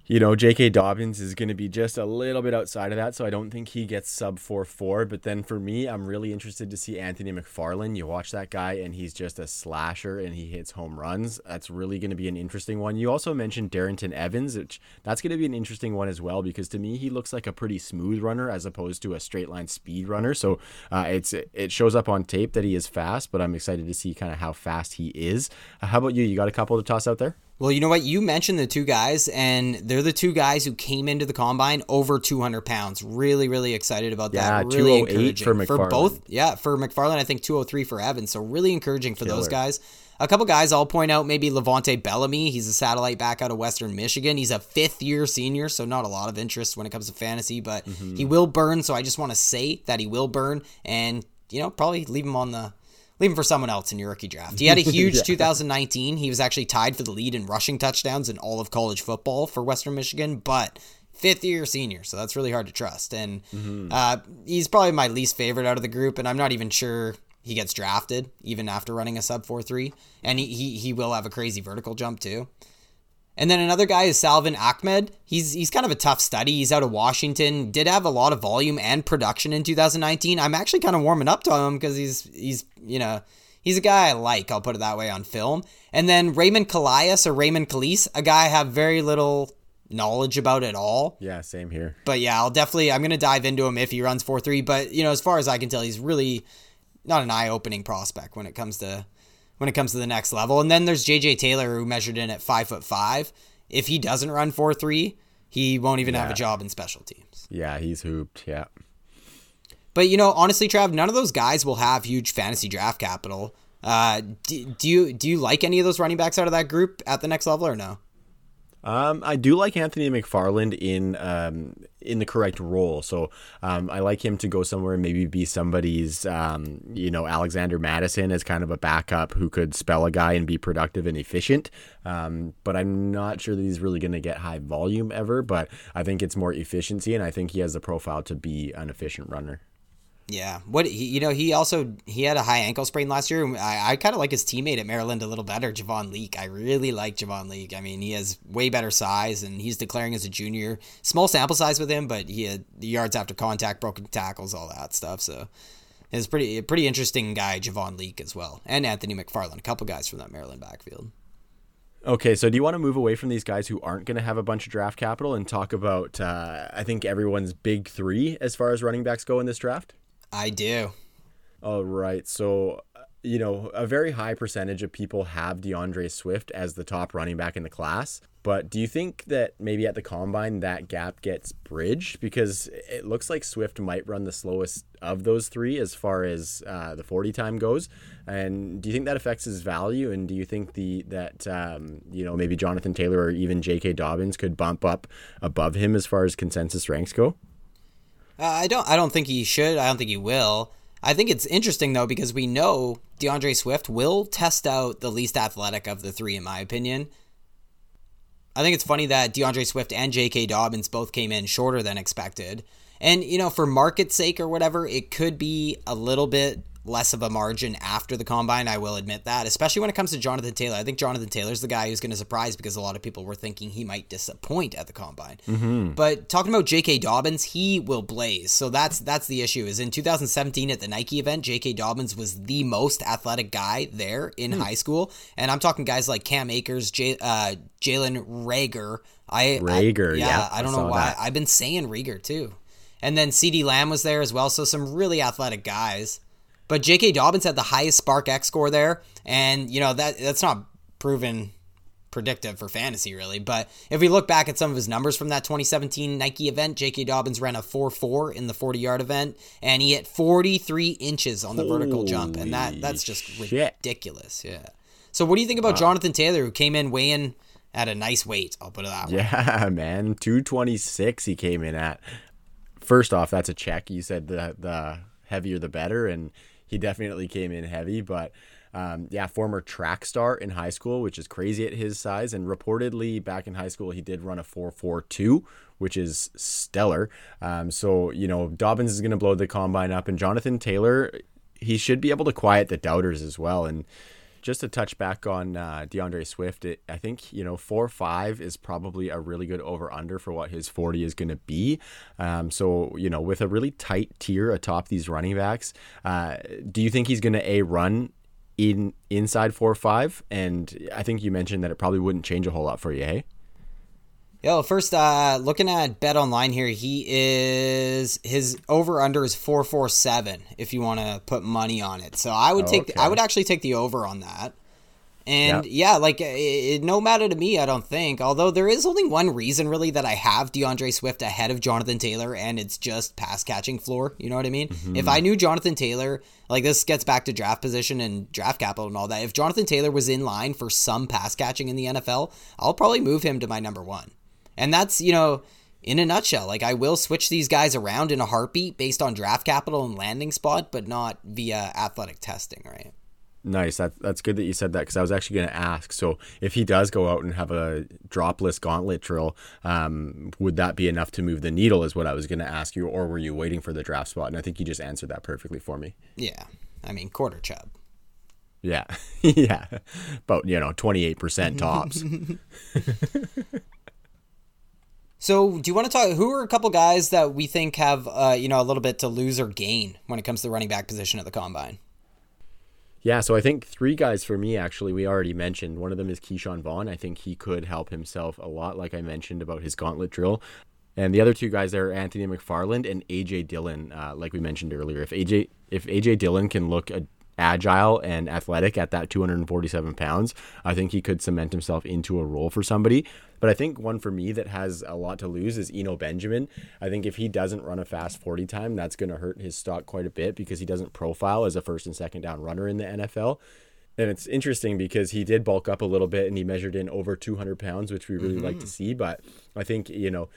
you know, J.K. Dobbins is going to be just a little bit outside of that, so I don't think he gets sub 4 4. But then for me, I'm really interested to see Anthony McFarland. You watch that guy, and he's just a slasher and he hits home runs. That's really going to be an interesting one. You also mentioned Darrynton Evans, which that's going to be an interesting one as well, because to me, he looks like a pretty smooth runner as opposed to a straight line speed runner. So uh, it's it shows up on tape that he is fast, but I'm excited to see kind of how fast he is. Uh, how about you? You got a couple to toss out there? Well, you know what? You mentioned the two guys, and they're the two guys who came into the combine over 200 pounds. Really, really excited about Yeah, that. Really 208 encouraging for McFarland. both. Yeah, for McFarland, I think 203 for Evans. So really encouraging for those guys. A couple guys I'll point out maybe Levante Bellamy. He's a satellite back out of Western Michigan. He's a fifth year senior, so not a lot of interest when it comes to fantasy, but Mm-hmm. he will burn. So I just want to say that he will burn, and you know probably leave him on the leave him for someone else in your rookie draft. He had a [LAUGHS] huge 2019. He was actually tied for the lead in rushing touchdowns in all of college football for Western Michigan, but fifth year senior, so that's really hard to trust. And uh, he's probably my least favorite out of the group, and I'm not even sure he gets drafted even after running a sub four three. And he, he he will have a crazy vertical jump too. And then another guy is Salvon Ahmed. He's he's kind of a tough study. He's out of Washington. Did have a lot of volume and production in 2019. I'm actually kind of warming up to him because he's he's you know he's a guy I like. I'll put it that way on film. And then Raymond Calais or Raymond Calise, a guy I have very little knowledge about at all. Yeah, same here. But yeah, I'll definitely I'm gonna dive into him if he runs four three. But you know, as far as I can tell, he's really not an eye opening prospect when it comes to when it comes to the next level. And then there's JJ Taylor who measured in at five foot five. If he doesn't run four three, he won't even have a job in special teams. Yeah, he's hooped. Yeah. But you know, honestly, Trav, none of those guys will have huge fantasy draft capital. Uh, do, do you do you like any of those running backs out of that group at the next level or no? Um, I do like Anthony McFarland in um, in the correct role. So um, I like him to go somewhere and maybe be somebody's, um, you know, Alexander Mattison as kind of a backup who could spell a guy and be productive and efficient. Um, but I'm not sure that he's really going to get high volume ever. But I think it's more efficiency, and I think he has the profile to be an efficient runner. Yeah. What you know, he also he had a high ankle sprain last year. I, I kind of like his teammate at Maryland a little better, Javon Leake. I really like Javon Leake. I mean, he has way better size, and he's declaring as a junior. Small sample size with him, but he had the yards after contact, broken tackles, all that stuff. So it's pretty pretty interesting guy, Javon Leake as well, and Anthony McFarland, a couple guys from that Maryland backfield. Okay, so do you want to move away from these guys who aren't going to have a bunch of draft capital and talk about, uh, I think, everyone's big three as far as running backs go in this draft? I do. All right. So you know, a very high percentage of people have D'Andre Swift as the top running back in the class. But do you think that maybe at the combine that gap gets bridged? Because it looks like Swift might run the slowest of those three as far as uh, the 40 time goes. And do you think that affects his value? And do you think the that um, you know maybe Jonathan Taylor or even J.K. Dobbins could bump up above him as far as consensus ranks go? Uh, I don't. I don't think he should. I don't think he will. I think it's interesting though because we know D'Andre Swift will test out the least athletic of the three, in my opinion. I think it's funny that D'Andre Swift and J.K. Dobbins both came in shorter than expected. And, you know, for market sake or whatever, it could be a little bit less of a margin after the combine. I will admit that, especially when it comes to Jonathan Taylor. I think Jonathan Taylor's the guy who's going to surprise because a lot of people were thinking he might disappoint at the combine. Mm-hmm. But talking about J.K. Dobbins, he will blaze. So that's that's the issue. Is in 2017 at the Nike event, J.K. Dobbins was the most athletic guy there in mm. high school, and I'm talking guys like Cam Akers, J, uh, Jalen Reagor. I Reagor, I, yeah, yeah, I don't I know why that. I've been saying Rager too. And then CeeDee Lamb was there as well, so some really athletic guys. But J.K. Dobbins had the highest SPARQ-x score there, and you know that that's not proven predictive for fantasy really. But if we look back at some of his numbers from that 2017 Nike event, J.K. Dobbins ran a 4.4 in the 40 yard event, and he hit 43 inches on the Holy vertical jump, and that that's just shit. ridiculous. Yeah. So what do you think about wow. Jonathan Taylor, who came in weighing at a nice weight? I'll put it that way. Yeah, [LAUGHS] man, 226 he came in at first off, that's a check. You said the the heavier the better, and he definitely came in heavy. But um, yeah, former track star in high school, which is crazy at his size. And reportedly, back in high school, he did run a 4.42, which is stellar. Um, so you know, Dobbins is going to blow the combine up, and Jonathan Taylor, he should be able to quiet the doubters as well. And just to touch back on uh, D'Andre Swift, it, I think you know four five is probably a really good over under for what his forty is going to be. Um, so you know, with a really tight tier atop these running backs, uh, do you think he's going to a run in inside four five? And I think you mentioned that it probably wouldn't change a whole lot for you, hey? Yo, first, uh, looking at Bet Online here, he is his over under is four four seven. If you want to put money on it, so I would Oh, take okay. I would actually take the over on that. And yeah, like it, it, no matter to me, I don't think. Although there is only one reason really that I have D'Andre Swift ahead of Jonathan Taylor, and it's just pass catching floor. You know what I mean? If I knew Jonathan Taylor, like this gets back to draft position and draft capital and all that. If Jonathan Taylor was in line for some pass catching in the NFL, I'll probably move him to my number one. And that's, you know, in a nutshell. Like I will switch these guys around in a heartbeat based on draft capital and landing spot, but not via athletic testing, right? Nice. That, that's good that you said that because I was actually going to ask. So, if he does go out and have a dropless gauntlet drill, um, would that be enough to move the needle? Is what I was going to ask you, or were you waiting for the draft spot? And I think you just answered that perfectly for me. Yeah. I mean, quarter chub. Yeah, [LAUGHS] yeah, but you know, twenty eight percent tops. [LAUGHS] [LAUGHS] So, do you want to talk? Who are a couple guys that we think have, uh, you know, a little bit to lose or gain when it comes to the running back position at the combine? Yeah, so I think three guys for me actually we already mentioned. One of them is Ke'Shawn Vaughn. I think he could help himself a lot, like I mentioned about his gauntlet drill. And the other two guys are Anthony McFarland and AJ Dillon, uh, like we mentioned earlier. If AJ if AJ Dillon can look a, agile and athletic at that 247 pounds, I think he could cement himself into a role for somebody. But I think one for me that has a lot to lose is Eno Benjamin. I think if he doesn't run a fast 40 time, that's going to hurt his stock quite a bit because he doesn't profile as a first and second down runner in the NFL. And it's interesting because he did bulk up a little bit and he measured in over 200 pounds, which we really mm-hmm. like to see. But I think, you know,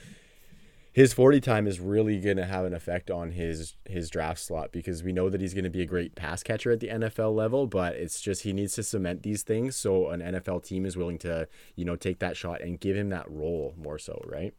his 40 time is really going to have an effect on his his draft slot because we know that he's going to be a great pass catcher at the NFL level but it's just he needs to cement these things so an NFL team is willing to you know take that shot and give him that role more so right?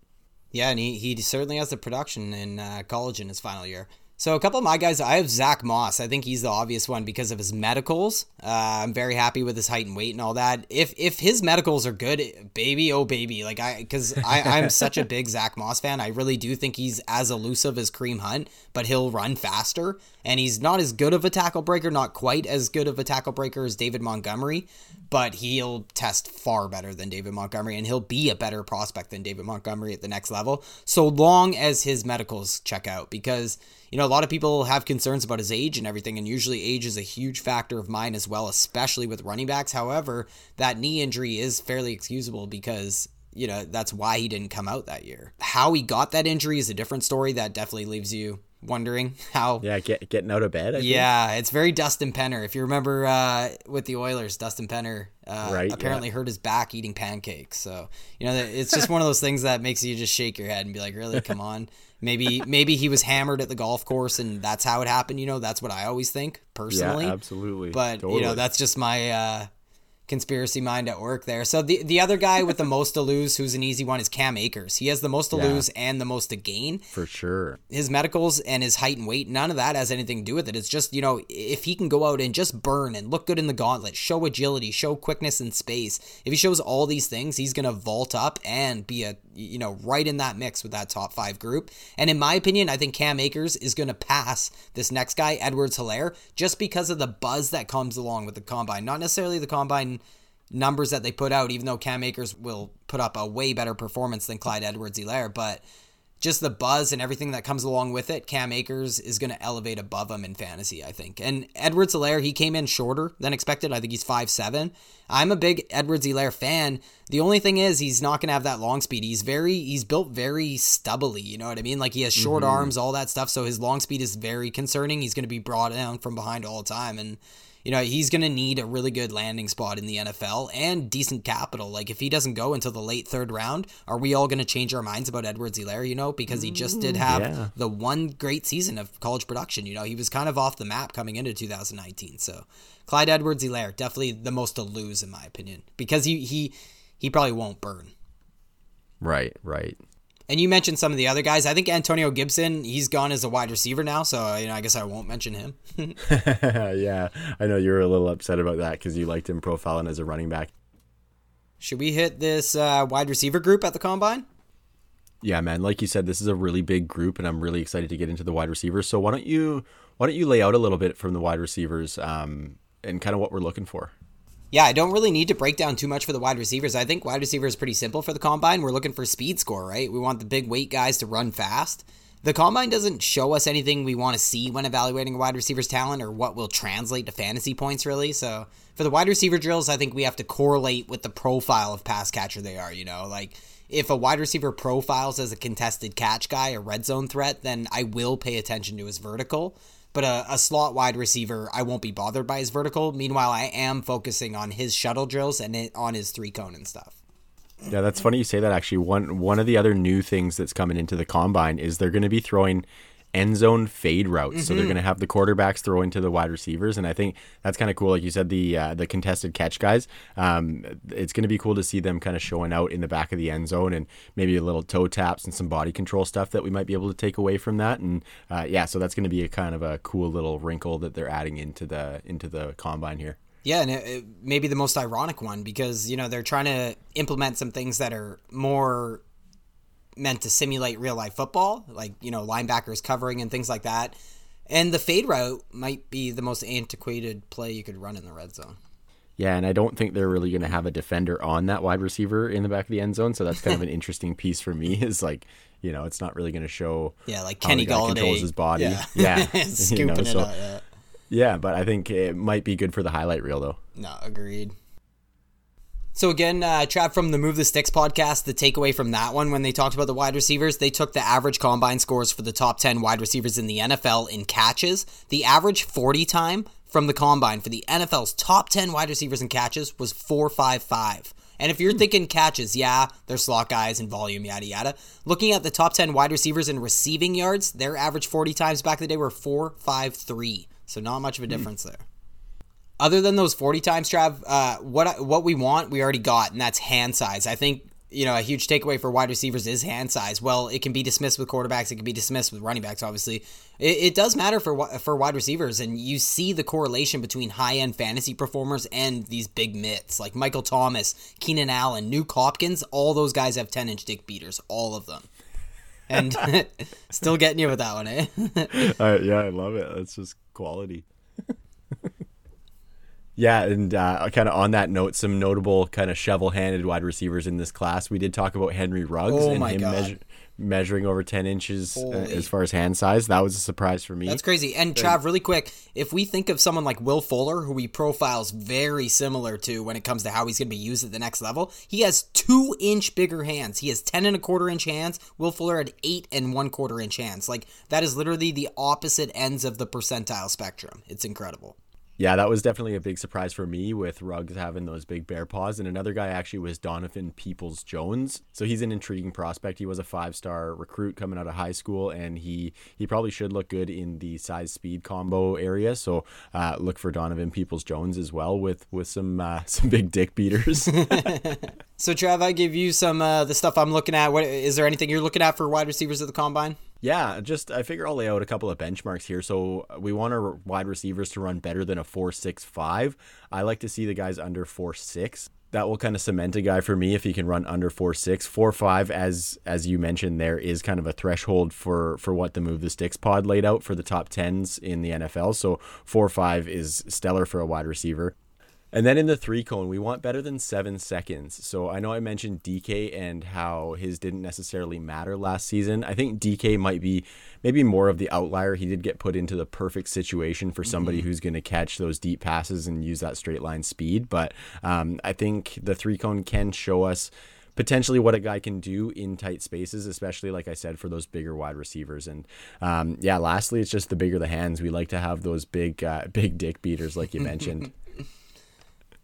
Yeah and he, he certainly has the production in uh, college in his final year so a couple of my guys, I have Zack Moss. I think he's the obvious one because of his medicals. Uh, I'm very happy with his height and weight and all that. If if his medicals are good, baby, oh baby, like I because I I'm [LAUGHS] such a big Zack Moss fan. I really do think he's as elusive as Kareem Hunt, but he'll run faster. And he's not as good of a tackle breaker, not quite as good of a tackle breaker as David Montgomery, but he'll test far better than David Montgomery, and he'll be a better prospect than David Montgomery at the next level, so long as his medicals check out. Because you know, a lot of people have concerns about his age and everything, and usually age is a huge factor of mine as well, especially with running backs. However, that knee injury is fairly excusable because you know that's why he didn't come out that year. How he got that injury is a different story. That definitely leaves you wondering how. Yeah, get, getting out of bed. I yeah, think. it's very Dustin Penner. If you remember uh, with the Oilers, Dustin Penner uh, right, apparently yeah. hurt his back eating pancakes. So you know, it's just one of those things that makes you just shake your head and be like, "Really? Come on." [LAUGHS] Maybe maybe he was hammered at the golf course and that's how it happened. You know, that's what I always think personally. Yeah, absolutely. But totally. you know, that's just my uh, conspiracy mind at work there. So the the other guy with the [LAUGHS] most to lose, who's an easy one, is Cam Akers. He has the most to yeah. lose and the most to gain. For sure. His medicals and his height and weight, none of that has anything to do with it. It's just, you know, if he can go out and just burn and look good in the gauntlet, show agility, show quickness in space, if he shows all these things, he's gonna vault up and be a you know, right in that mix with that top five group. And in my opinion, I think Cam Akers is going to pass this next guy, Edwards Helaire, just because of the buzz that comes along with the combine. Not necessarily the combine numbers that they put out, even though Cam Akers will put up a way better performance than Clyde Edwards Helaire, but just the buzz and everything that comes along with it, Cam Akers is going to elevate above him in fantasy, I think. And Edwards Helaire, he came in shorter than expected. I think he's five seven. I'm a big Edwards Helaire fan. The only thing is he's not going to have that long speed. He's very he's built very stubbly, you know what I mean? Like he has short mm-hmm. arms, all that stuff, so his long speed is very concerning. He's going to be brought down from behind all the time and you know, he's going to need a really good landing spot in the NFL and decent capital. Like, if he doesn't go until the late third round, are we all going to change our minds about Edwards Helaire, you know, because he just did mm. have yeah. the one great season of college production. You know, he was kind of off the map coming into 2019. So, Clyde Edwards Helaire, definitely the most to lose, in my opinion, because he, he, he probably won't burn. Right, right. And you mentioned some of the other guys. I think Antonio Gibson, he's gone as a wide receiver now, so you know, I guess I won't mention him. [LAUGHS] [LAUGHS] yeah, I know you were a little upset about that because you liked him profiling as a running back. Should we hit this uh, wide receiver group at the combine? Yeah, man. Like you said, this is a really big group, and I'm really excited to get into the wide receivers. So why don't you why don't you lay out a little bit from the wide receivers um, and kind of what we're looking for? Yeah, I don't really need to break down too much for the wide receivers. I think wide receiver is pretty simple for the combine. We're looking for speed score, right? We want the big weight guys to run fast. The combine doesn't show us anything we want to see when evaluating a wide receiver's talent or what will translate to fantasy points, really. So for the wide receiver drills, I think we have to correlate with the profile of pass catcher they are. You know, like if a wide receiver profiles as a contested catch guy, a red zone threat, then I will pay attention to his vertical. But a, a slot wide receiver, I won't be bothered by his vertical. Meanwhile, I am focusing on his shuttle drills and it, on his three cone and stuff. Yeah, that's funny you say that. Actually, one one of the other new things that's coming into the combine is they're going to be throwing end zone fade routes. Mm-hmm. So they're mm-hmm. going to have the quarterbacks throw into the wide receivers, and I think that's kind of cool. Like you said, the uh, the contested catch guys. Um, it's going to be cool to see them kind of showing out in the back of the end zone, and maybe a little toe taps and some body control stuff that we might be able to take away from that. And uh, yeah, so that's going to be a kind of a cool little wrinkle that they're adding into the into the combine here. Yeah, and it, it, maybe the most ironic one because you know they're trying to implement some things that are more meant to simulate real life football, like, you know, linebackers covering and things like that. And the fade route might be the most antiquated play you could run in the red zone. Yeah, and I don't think they're really going to have a defender on that wide receiver in the back of the end zone. So that's kind of an [LAUGHS] interesting piece for me. Is like, you know, it's not really going to show. Yeah, like Kenny Golladay controls his body. Yeah, yeah. scooping [LAUGHS] [LAUGHS] you know, so, it out. Yeah. yeah, but I think it might be good for the highlight reel, though. No, agreed. So again, uh, Trav from the Move the Sticks podcast, the takeaway from that one when they talked about the wide receivers, they took the average combine scores for the top 10 wide receivers in the NFL in catches. The average 40 time from the combine for the NFL's top 10 wide receivers in catches was 455. And if you're thinking catches, yeah, they're slot guys and volume, yada yada. Looking at the top 10 wide receivers in receiving yards, their average 40 times back in the day were 453. So not much of a difference there other than those 40 times, Trav, uh, what what we want, we already got, and that's hand size. I think you know a huge takeaway for wide receivers is hand size. Well, it can be dismissed with quarterbacks, it can be dismissed with running backs. Obviously, it, it does matter for for wide receivers, and you see the correlation between high end fantasy performers and these big mitts like Michael Thomas, Keenan Allen, Nuk Hopkins. All those guys have 10 inch dick beaters, all of them. And [LAUGHS] still getting you with that one, eh? [LAUGHS] uh, yeah, I love it. That's just quality. [LAUGHS] Yeah, and uh, kind of on that note, some notable kind of shovel-handed wide receivers in this class. We did talk about Henry Ruggs oh and him measure, measuring over 10 inches uh, as far as hand size. That was a surprise for me. That's crazy. And Trav, really quick, if we think of someone like Will Fuller, who he profiles very similar to when it comes to how he's going to be used at the next level, he has two inch bigger hands. He has ten and a quarter inch hands. Will Fuller had eight and one quarter inch hands. Like that is literally the opposite ends of the percentile spectrum. It's incredible. Yeah, that was definitely a big surprise for me with Ruggs having those big bear paws. And another guy actually was Donovan Peoples Jones. So he's an intriguing prospect. He was a five star recruit coming out of high school, and he he probably should look good in the size speed combo area. So uh, look for Donovan Peoples Jones as well with with some uh, [LAUGHS] some big dick beaters. [LAUGHS] So Trav, I give you some uh, the stuff I'm looking at. What is there anything you're looking at for wide receivers at the combine? Yeah, just I figure I'll lay out a couple of benchmarks here. So uh, we want our wide receivers to run better than a four six five. I like to see the guys under four six. That will kind of cement a guy for me if he can run under four six. Four five, as as you mentioned, there is kind of a threshold for for what the move the sticks pod laid out for the top tens in the NFL. So four five is stellar for a wide receiver. And then in the three cone, we want better than seven seconds. So I know I mentioned DK and how his didn't necessarily matter last season. I think DK might be maybe more of the outlier. He did get put into the perfect situation for somebody who's going to catch those deep passes and use that straight line speed. But um, I think the three cone can show us potentially what a guy can do in tight spaces, especially like I said for those bigger wide receivers. And um, yeah, lastly, it's just the bigger the hands. We like to have those big, uh, [LAUGHS] big dick beaters, like you mentioned. [LAUGHS]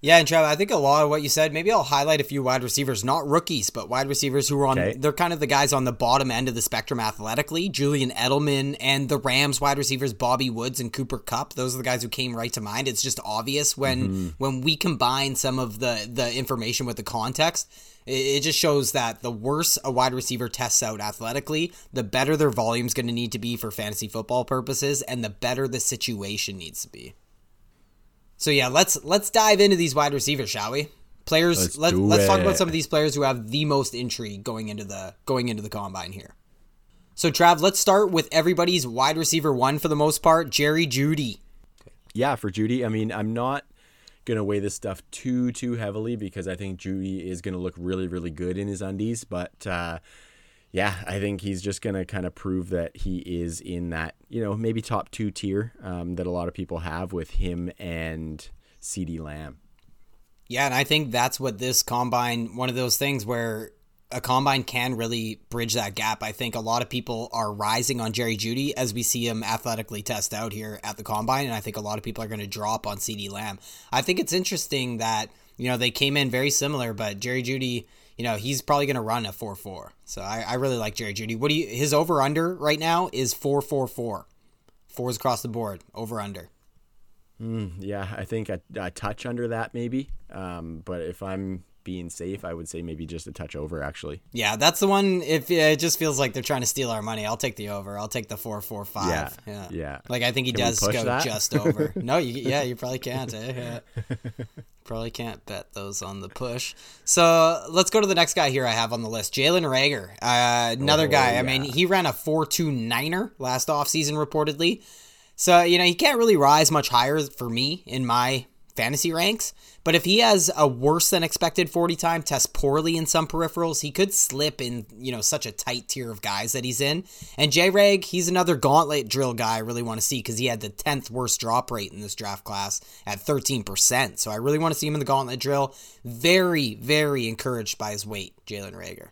Yeah, and Trav, I think a lot of what you said, maybe I'll highlight a few wide receivers, not rookies, but wide receivers who are on, Okay. they're kind of the guys on the bottom end of the spectrum athletically. Julian Edelman and the Rams wide receivers, Bobby Woods and Cooper Kupp. Those are the guys who came right to mind. It's just obvious when, mm-hmm. when we combine some of the, the information with the context. It it just shows that the worse a wide receiver tests out athletically, the better their volume's going to need to be for fantasy football purposes, and the better the situation needs to be. So yeah, let's let's dive into these wide receivers, shall we? Players, Let's let, let's talk about some of these players who have the most intrigue going into the going into the combine here. So Trav, let's start with everybody's wide receiver one for the most part, Jerry Jeudy. yeah, for Jeudy, I mean, I'm not gonna weigh this stuff too too heavily because I think Jeudy is gonna look really really good in his undies. But uh, yeah, I think he's just gonna kind of prove that he is in that you know maybe top two tier um, that a lot of people have with him and CeeDee Lamb. Yeah, and I think that's what this combine one of those things where a combine can really bridge that gap. I think a lot of people are rising on Jerry Jeudy as we see him athletically test out here at the combine, and I think a lot of people are going to drop on CeeDee Lamb. I think it's interesting that you know they came in very similar, but Jerry Jeudy, you know, he's probably going to run a four four. So I, I really like Jerry Jeudy. What do you? His over under right now is four four four. Fours across the board, over under. Yeah, I think a, a touch under that maybe. Um, but if I'm being safe, I would say maybe just a touch over actually. Yeah, that's the one. If yeah, it just feels like they're trying to steal our money, I'll take the over. I'll take the four four five. Yeah, yeah. Like I think he Can does go that? just over. [LAUGHS] no, you, yeah, you probably can't. Eh? Yeah. [LAUGHS] probably can't bet those on the push. So let's go to the next guy here. I have on the list, Jalen Reagor, uh, another Oh, guy. I mean, he ran a four two niner last offseason reportedly. So you know he can't really rise much higher for me in my fantasy ranks. But if he has a worse than expected 40 time, tests poorly in some peripherals, he could slip in, you know, such a tight tier of guys that he's in. And J Reg, he's another gauntlet drill guy I really want to see because he had the 10th worst drop rate in this draft class at 13%. So I really want to see him in the gauntlet drill. Very, very encouraged by his weight, Jalen Reagor.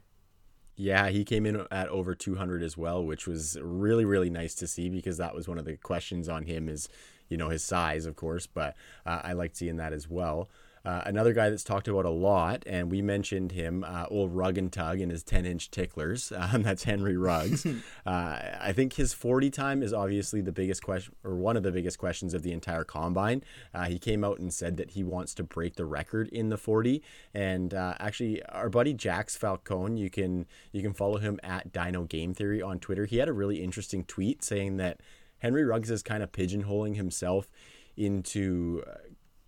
Yeah, he came in at over 200 as well, which was really, really nice to see because that was one of the questions on him is, you know, his size, of course, but uh, I liked seeing that as well. Uh, another guy that's talked about a lot, and we mentioned him, uh, old Rug and Tug and his 10 inch ticklers. [LAUGHS] Um, that's Henry Ruggs. [LAUGHS] uh, I think his 40 time is obviously the biggest question, or one of the biggest questions of the entire combine. Uh, he came out and said that he wants to break the record in the 40. And uh, actually, our buddy Jax Falcone, you can you can follow him at Dino Game Theory on Twitter. He had a really interesting tweet saying that Henry Ruggs is kind of pigeonholing himself into uh,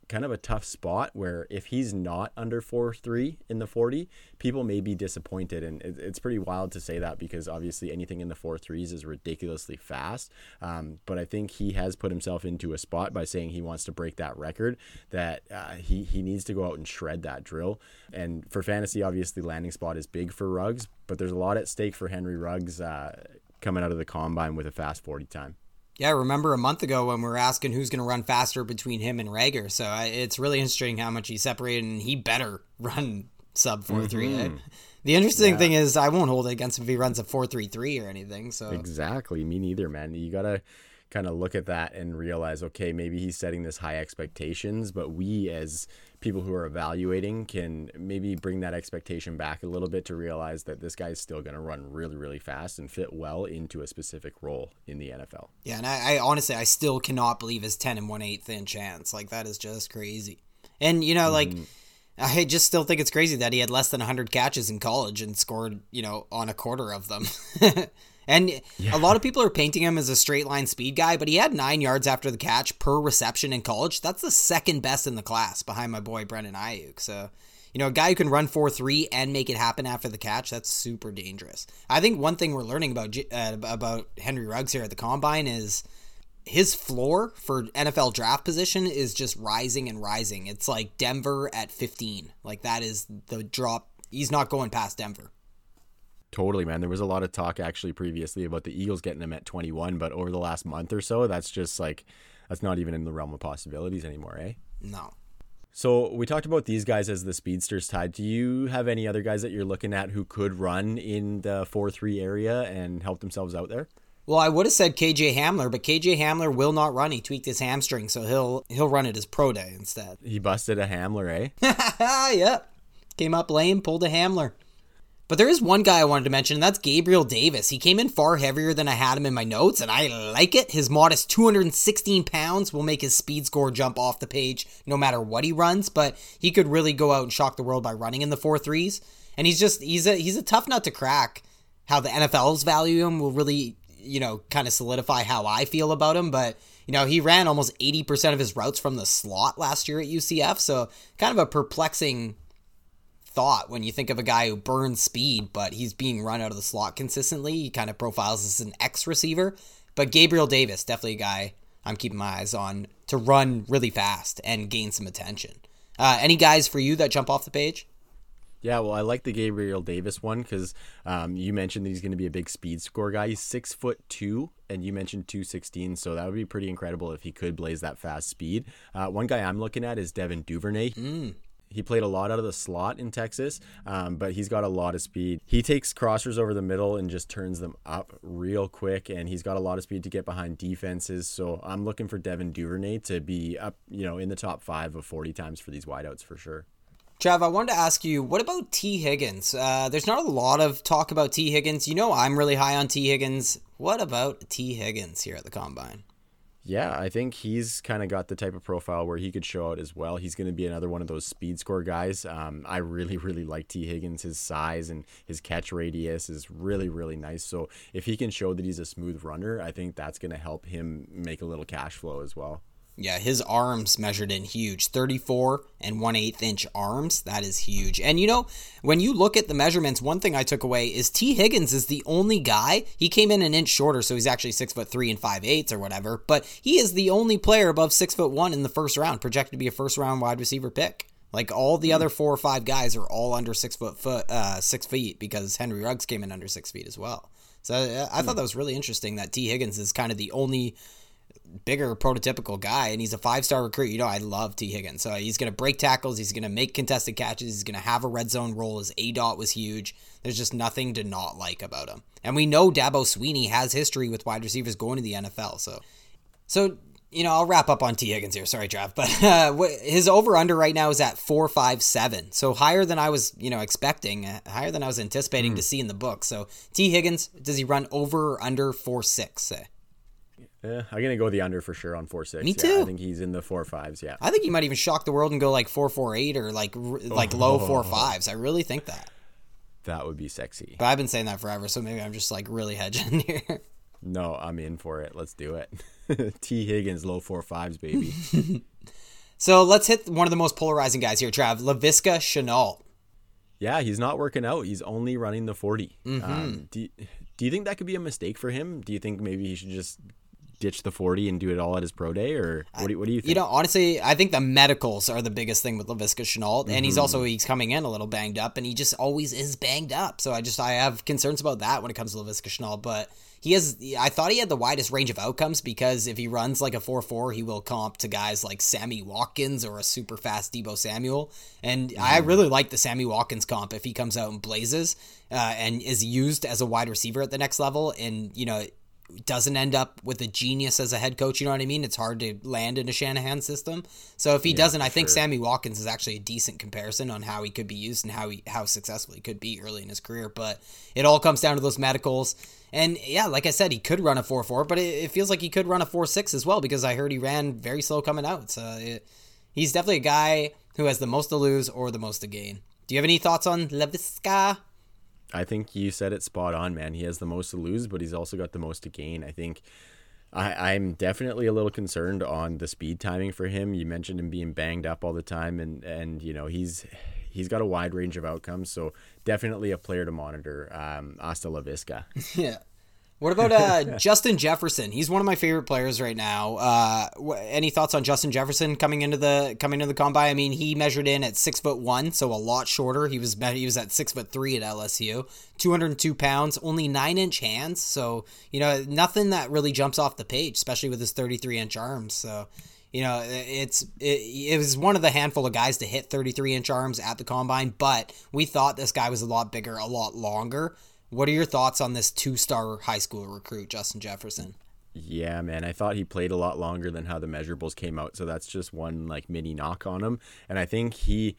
kind of a tough spot where if he's not under 4 3 in the 40, people may be disappointed. And it's pretty wild to say that because obviously anything in the 4 3s is ridiculously fast. Um, but I think he has put himself into a spot by saying he wants to break that record, that uh, he, he needs to go out and shred that drill. And for fantasy, obviously, landing spot is big for Ruggs, but there's a lot at stake for Henry Ruggs uh, coming out of the combine with a fast 40 time. Yeah, I remember a month ago when we were asking who's going to run faster between him and Reagor. So I, it's really interesting how much he separated, and he better [LAUGHS] run sub 4 3. Mm-hmm. The interesting yeah. thing is, I won't hold it against him if he runs a 4 3 3 or anything. So Exactly. Me neither, man. You got to kind of look at that and realize, okay, maybe he's setting this high expectations, but we as people who are evaluating can maybe bring that expectation back a little bit to realize that this guy's still going to run really, really fast and fit well into a specific role in the NFL. Yeah, and I, I honestly, I still cannot believe his 10 and 1 8th in chance. Like, that is just crazy. And, you know, like, mm-hmm. I just still think it's crazy that he had less than 100 catches in college and scored, you know, on a quarter of them. [LAUGHS] And yeah. a lot of people are painting him as a straight line speed guy, but he had nine yards after the catch per reception in college. That's the second best in the class behind my boy Brandon Aiyuk. So, you know, a guy who can run 4 3 and make it happen after the catch, that's super dangerous. I think one thing we're learning about, uh, about Henry Ruggs here at the combine is his floor for NFL draft position is just rising and rising. It's like Denver at 15. Like that is the drop. He's not going past Denver. Totally, man. There was a lot of talk actually previously about the Eagles getting him at 21, but over the last month or so, that's just like that's not even in the realm of possibilities anymore, eh? No. So we talked about these guys as the speedsters tied. Do you have any other guys that you're looking at who could run in the 4-3 area and help themselves out there? Well, I would have said KJ Hamler, but KJ Hamler will not run. He tweaked his hamstring, so he'll he'll run it as pro day instead. He busted a Hamler, eh? [LAUGHS] yep. Came up lame, pulled a Hamler. But there is one guy I wanted to mention, and that's Gabriel Davis. He came in far heavier than I had him in my notes, and I like it. His modest 216 pounds will make his speed score jump off the page no matter what he runs, but he could really go out and shock the world by running in the four threes. And he's just he's a he's a tough nut to crack. How the NFL's value him will really, you know, kind of solidify how I feel about him. But, you know, he ran almost 80% of his routes from the slot last year at UCF. So kind of a perplexing thought when you think of a guy who burns speed, but he's being run out of the slot consistently. He kind of profiles as an X receiver. But Gabriel Davis, definitely a guy I'm keeping my eyes on to run really fast and gain some attention. Uh, any guys for you that jump off the page? Yeah, well, I like the Gabriel Davis one because um, you mentioned that he's going to be a big speed score guy. He's six foot two, and you mentioned two sixteen, so that would be pretty incredible if he could blaze that fast speed. Uh, one guy I'm looking at is Devin Duvernay. Mm. He played a lot out of the slot in Texas, um, but he's got a lot of speed. He takes crossers over the middle and just turns them up real quick, and he's got a lot of speed to get behind defenses. So I'm looking for Devin Duvernay to be up, you know, in the top five of 40 times for these wideouts for sure. Trav, I wanted to ask you, what about Tee Higgins? Uh, there's not a lot of talk about Tee Higgins. You know, I'm really high on Tee Higgins. What about Tee Higgins here at the combine? Yeah, I think he's kind of got the type of profile where he could show out as well. He's going to be another one of those speed score guys. Um, I really, really like Tee Higgins. His size and his catch radius is really, really nice. So if he can show that he's a smooth runner, I think that's going to help him make a little cash flow as well. Yeah, his arms measured in huge 34 and 1 8 inch arms. That is huge. And you know, when you look at the measurements, one thing I took away is Tee Higgins is the only guy. He came in an inch shorter, so he's actually 6 foot 3 and 5 eighths or whatever, but he is the only player above 6 foot 1 in the first round, projected to be a first round wide receiver pick. Like all the other four or five guys are all under six foot foot uh, six feet because Henry Ruggs came in under six feet as well. So uh, I thought that was really interesting that Tee Higgins is kind of the only bigger prototypical guy and he's a five star recruit. You know, I love Tee Higgins. So he's going to break tackles. He's going to make contested catches. He's going to have a red zone role. His A dot was huge. There's just nothing to not like about him. And we know Dabo Swinney has history with wide receivers going to the NFL. So, so you know, I'll wrap up on Tee Higgins here. Sorry, Trav, [LAUGHS] but uh, his over under right now is at four five seven, so higher than I was, you know, expecting, uh, higher than I was anticipating mm. to see in the book. So Tee Higgins, does he run over or under four six? Say. Yeah, I'm gonna go the under for sure on four six. Me yeah, too. I think he's in the four fives. Yeah. I think he might even shock the world and go like four four eight or like like oh. low four fives. I really think that. That would be sexy. But I've been saying that forever, so maybe I'm just like really hedging [LAUGHS] here. No, I'm in for it. Let's do it. [LAUGHS] Tee Higgins, low four fives, baby. [LAUGHS] So let's hit one of the most polarizing guys here, Trav. Laviska Shenault. Yeah, he's not working out. He's only running the 40. Mm-hmm. Um, do, do you think that could be a mistake for him? Do you think maybe he should just ditch the 40 and do it all at his pro day or what do, what do you think? You know, honestly, I think the medicals are the biggest thing with Laviska Shenault and mm-hmm. he's also he's coming in a little banged up and he just always is banged up. So I just I have concerns about that when it comes to Laviska Shenault, but he has I thought he had the widest range of outcomes because if he runs like a 4-4, he will comp to guys like Sammy Watkins or a super fast Deebo Samuel. And mm. I really like the Sammy Watkins comp if he comes out and blazes uh, and is used as a wide receiver at the next level and you know doesn't end up with a genius as a head coach. You know what I mean? It's hard to land in a Shanahan system. So if he yeah, doesn't, I think Sammy Watkins is actually a decent comparison on how he could be used and how he how successful he could be early in his career. But it all comes down to those medicals. And yeah, like I said, he could run a four four, but it, it, feels like he could run a four six as well because I heard he ran very slow coming out. So it, he's definitely a guy who has the most to lose or the most to gain. Do you have any thoughts on Laviska? I think you said it spot on, man. He has the most to lose, but he's also got the most to gain. I think I, I'm definitely a little concerned on the speed timing for him. You mentioned him being banged up all the time, and and you know he's he's got a wide range of outcomes. So definitely a player to monitor. Um, hasta la visca. [LAUGHS] Yeah. What about uh, Justin Jefferson? He's one of my favorite players right now. Uh, any thoughts on Justin Jefferson coming into the coming into the combine? I mean, he measured in at six foot one, so a lot shorter. He was he was at six foot three at LSU, two hundred and two pounds, only nine inch hands. So you know, nothing that really jumps off the page, especially with his thirty three inch arms. So you know, it's it, it was one of the handful of guys to hit 33 inch arms at the combine, but we thought this guy was a lot bigger, a lot longer. What are your thoughts on this two star high school recruit, Justin Jefferson? Yeah, man. I thought he played a lot longer than how the measurables came out. So that's just one like mini knock on him. And I think he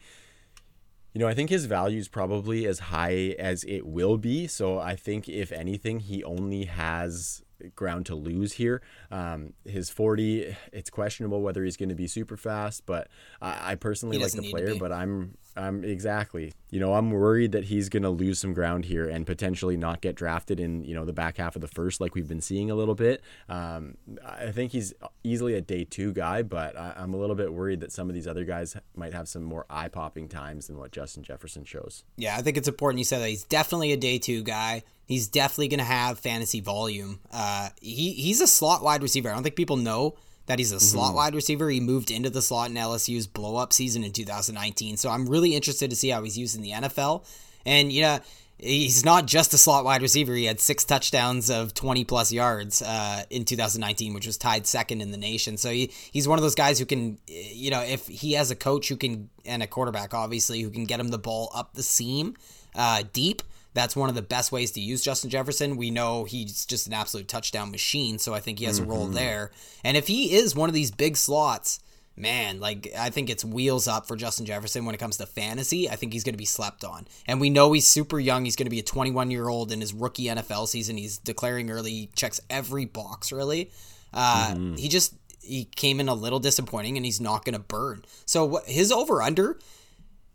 you know, I think his value is probably as high as it will be. So I think if anything, he only has ground to lose here. Um, his 40, it's questionable whether he's going to be super fast, but I, I personally like the player, but I'm, I'm exactly, you know, I'm worried that he's going to lose some ground here and potentially not get drafted in, you know, the back half of the first, like we've been seeing a little bit. Um, I think he's easily a day two guy, but I, I'm a little bit worried that some of these other guys might have some more eye popping times than what Justin Jefferson shows. Yeah, I think it's important you said that he's definitely a day two guy he's definitely going to have fantasy volume. Uh, he he's a slot wide receiver. I don't think people know that he's a mm-hmm. slot wide receiver. He moved into the slot in LSU's blow up season in 2019. So I'm really interested to see how he's used in the NFL. And you know, he's not just a slot wide receiver. He had six touchdowns of 20 plus yards uh, in 2019, which was tied second in the nation. So he, he's one of those guys who can, you know, if he has a coach who can and a quarterback obviously who can get him the ball up the seam uh, deep that's one of the best ways to use Justin Jefferson. We know he's just an absolute touchdown machine, so I think he has mm-hmm. a role mm-hmm. there. And if he is one of these big slots, man, like I think it's wheels up for Justin Jefferson when it comes to fantasy. I think he's going to be slept on. And we know he's super young. He's going to be a 21 year old in his rookie NFL season. He's declaring early, he checks every box really. Uh, mm-hmm. He just he came in a little disappointing, and he's not going to burn. So his over under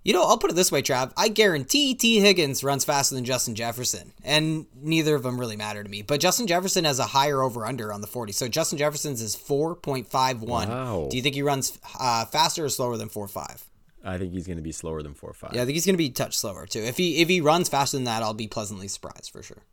you know, I'll put it this way, Trav. I guarantee Tee Higgins runs faster than Justin Jefferson, and neither of them really matter to me. But Justin Jefferson has a higher over under on the 40. So Justin Jefferson's is 4.51. Wow. Do you think he runs uh, faster or slower than 4.5? I think he's going to be slower than 4.5. Yeah, I think he's going to be touch slower too. If he if he runs faster than that, I'll be pleasantly surprised for sure.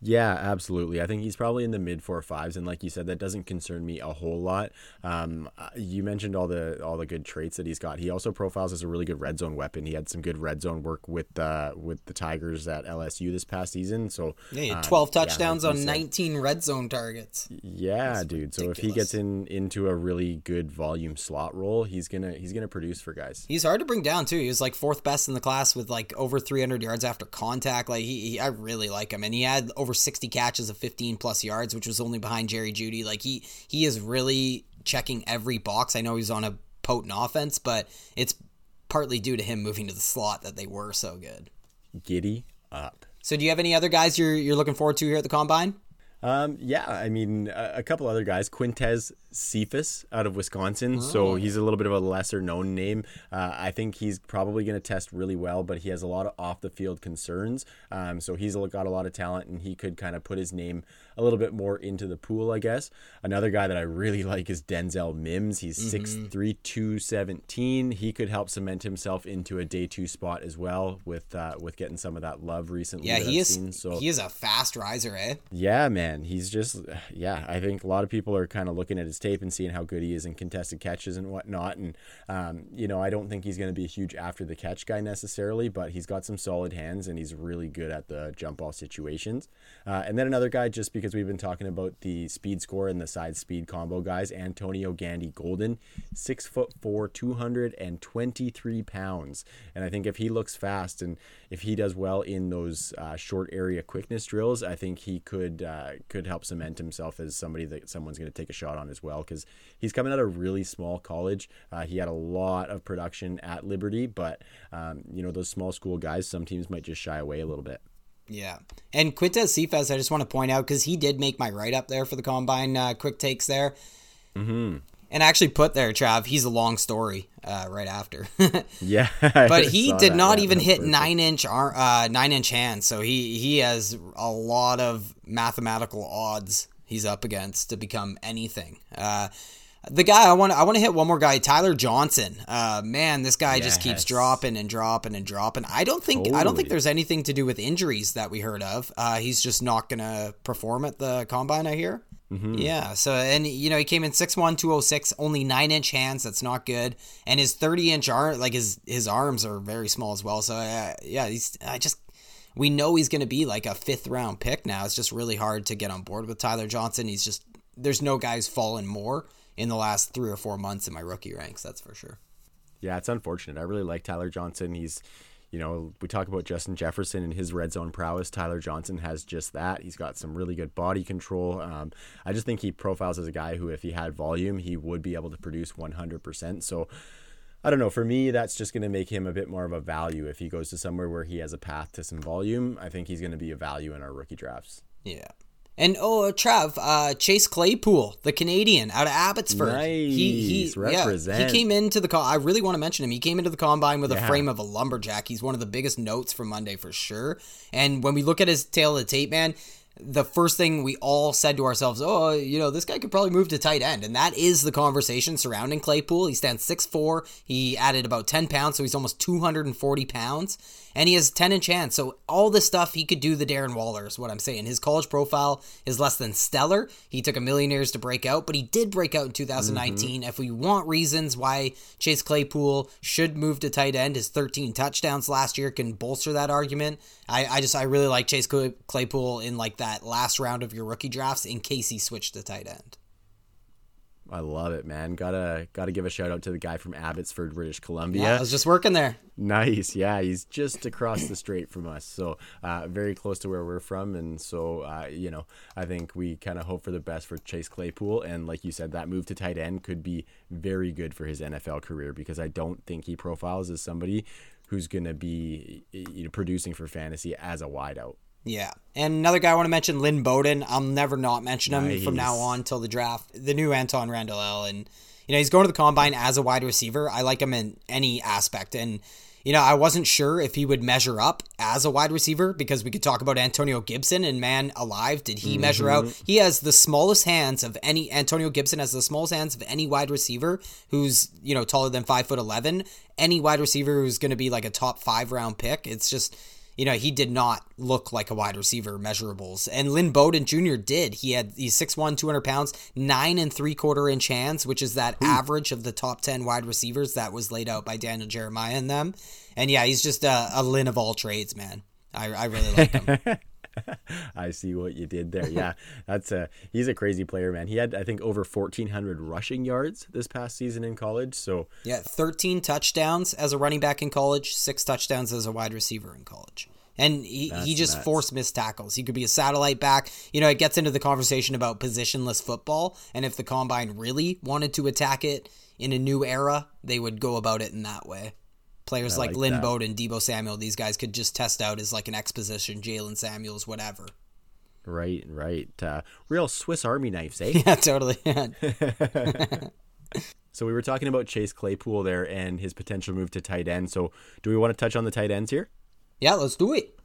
Yeah, absolutely. I think he's probably in the mid four fives, and like you said, that doesn't concern me a whole lot. Um, uh, you mentioned all the all the good traits that he's got. He also profiles as a really good red zone weapon. He had some good red zone work with uh, with the Tigers at LSU this past season. So yeah, um, twelve touchdowns yeah, on nineteen red zone targets. Yeah, That's dude. Ridiculous. So if he gets in into a really good volume slot role, he's gonna he's gonna produce for guys. He's hard to bring down too. He was like fourth best in the class with like over three hundred yards after contact. Like he, he I really like him, and he had over over 60 catches of 15 plus yards, which was only behind Jerry Jeudy. Like he he is really checking every box. I know he's on a potent offense, but it's partly due to him moving to the slot that they were so good. Giddy up. So do you have any other guys you're you're looking forward to here at the combine? Um, yeah, I mean, a, a couple other guys. Quintez Cephus out of Wisconsin. So he's a little bit of a lesser known name. Uh, I think he's probably going to test really well, but he has a lot of off the field concerns. Um, so he's got a lot of talent and he could kind of put his name a little bit more into the pool, I guess. Another guy that I really [LAUGHS] like is Denzel Mims. He's Mm-hmm. 6'3, 217. He could help cement himself into a day two spot as well with uh, with getting some of that love recently. Yeah, he I've is. seen. So He is a fast riser, eh? yeah, man, he's just yeah. I think a lot of people are kind of looking at his tape and seeing how good he is in contested catches and whatnot. And um, you know, I don't think he's going to be a huge after the catch guy necessarily, but he's got some solid hands and he's really good at the jump ball situations. Uh, and then another guy, just because we've been talking about the speed score and the side speed combo guys, Antonio Gandy Golden, six foot four, two hundred and twenty three pounds. And I think if he looks fast and if he does well in those uh, short area quickness drills, I think he could uh, could help cement himself as somebody that someone's going to take a shot on as well because he's coming out of a really small college. Uh, he had a lot of production at Liberty, but um, you know those small school guys, some teams might just shy away a little bit. Yeah. And Quintez Cephus, I just want to point out because he did make my write up there for the combine uh, quick takes there. Mm-hmm. And I actually put there, Trav, he's a long story uh, right after. [LAUGHS] Yeah, but [LAUGHS] he did not even hit nine inch ar- uh, nine inch hands, so he he has a lot of mathematical odds he's up against to become anything. Uh, the guy I want I want to hit one more guy, Tyler Johnson. Uh, man, this guy just keeps dropping and dropping and dropping. I don't think I don't think there's anything to do with injuries that we heard of. Uh, he's just not gonna perform at the combine. I hear. Yeah, so and you know he came in 6'1", 206, only nine inch hands. That's not good, and his thirty inch arm, like his his arms are very small as well. So uh, yeah, he's I just we know he's going to be like a fifth round pick now. It's just really hard to get on board with Tyler Johnson. He's just there's no guys fallen more in the last three or four months in my rookie ranks. That's for sure. Yeah, it's unfortunate. I really like Tyler Johnson. He's, you know, we talk about Justin Jefferson and his red zone prowess. Tyler Johnson has just that. He's got some really good body control. Um, I just think he profiles as a guy who, if he had volume, he would be able to produce 100%. So, I don't know. For me, that's just going to make him a bit more of a value. If he goes to somewhere where he has a path to some volume, I think he's going to be a value in our rookie drafts. Yeah. And oh, uh, Trav, uh, Chase Claypool, the Canadian out of Abbotsford. Nice. Yeah, Represent. he came into the. Co- I really want to mention him. He came into the combine with a frame of a lumberjack. He's one of the biggest notes from Monday for sure. And when we look at his tail of the tape, man, the first thing we all said to ourselves, oh, you know, this guy could probably move to tight end. And that is the conversation surrounding Claypool. He stands 6'4. He added about 10 pounds, so he's almost 240 pounds. And he has 10 inch hands. So all this stuff, he could do the Darren Waller, is what I'm saying. His college profile is less than stellar. He took a million years to break out, but he did break out in 2019. Mm-hmm. If we want reasons why Chase Claypool should move to tight end, his 13 touchdowns last year can bolster that argument. I, I just I really like Chase Claypool in like that last round of your rookie drafts in case he switched to tight end. I love it, man. Gotta gotta give a shout out to the guy from Abbotsford, British Columbia. Yeah, I was just working there. Nice, yeah. He's just across the street from us, so uh, very close to where we're from, and so uh, you know, I think we kind of hope for the best for Chase Claypool, and like you said, that move to tight end could be very good for his NFL career because I don't think he profiles as somebody who's gonna be you know, producing for fantasy as a wideout. Yeah. And another guy I want to mention, Lynn Bowden. I'll never not mention him from now on till the draft. The new Antwaan Randle El. And, you know, he's going to the combine as a wide receiver. I like him in any aspect. And, you know, I wasn't sure if he would measure up as a wide receiver because we could talk about Antonio Gibson and man alive, did he measure out? Mm-hmm. He has the smallest hands of any Antonio Gibson has the smallest hands of any wide receiver who's, you know, taller than five foot eleven. Any wide receiver who's gonna be like a top five round pick. It's just you know, he did not look like a wide receiver measurables. And Lynn Bowden Jr. did. He had he's 6'1, 200 pounds, nine and three quarter inch hands, which is that average of the top 10 wide receivers that was laid out by Daniel Jeremiah and them. And yeah, he's just a, a Lynn of all trades, man. I, I really like him. [LAUGHS] [LAUGHS] I see what you did there. Yeah, that's a he's a crazy player, man. He had I think over fourteen hundred rushing yards this past season in college. So yeah, 13 touchdowns as a running back in college, six touchdowns as a wide receiver in college. And he, he just nuts. forced missed tackles. He could be a satellite back. You know, it gets into the conversation about positionless football. And if the combine really wanted to attack it in a new era, they would go about it in that way. Players I like, like Lynn that. Bowden, Deebo Samuel, these guys could just test out as like an exposition, Jaylen Samuels, whatever. Right, right. Uh, real Swiss Army knives, eh? [LAUGHS] Yeah, totally. [LAUGHS] [LAUGHS] so we were talking about Chase Claypool there and his potential move to tight end. So do we want to touch on the tight ends here? yeah, let's do it.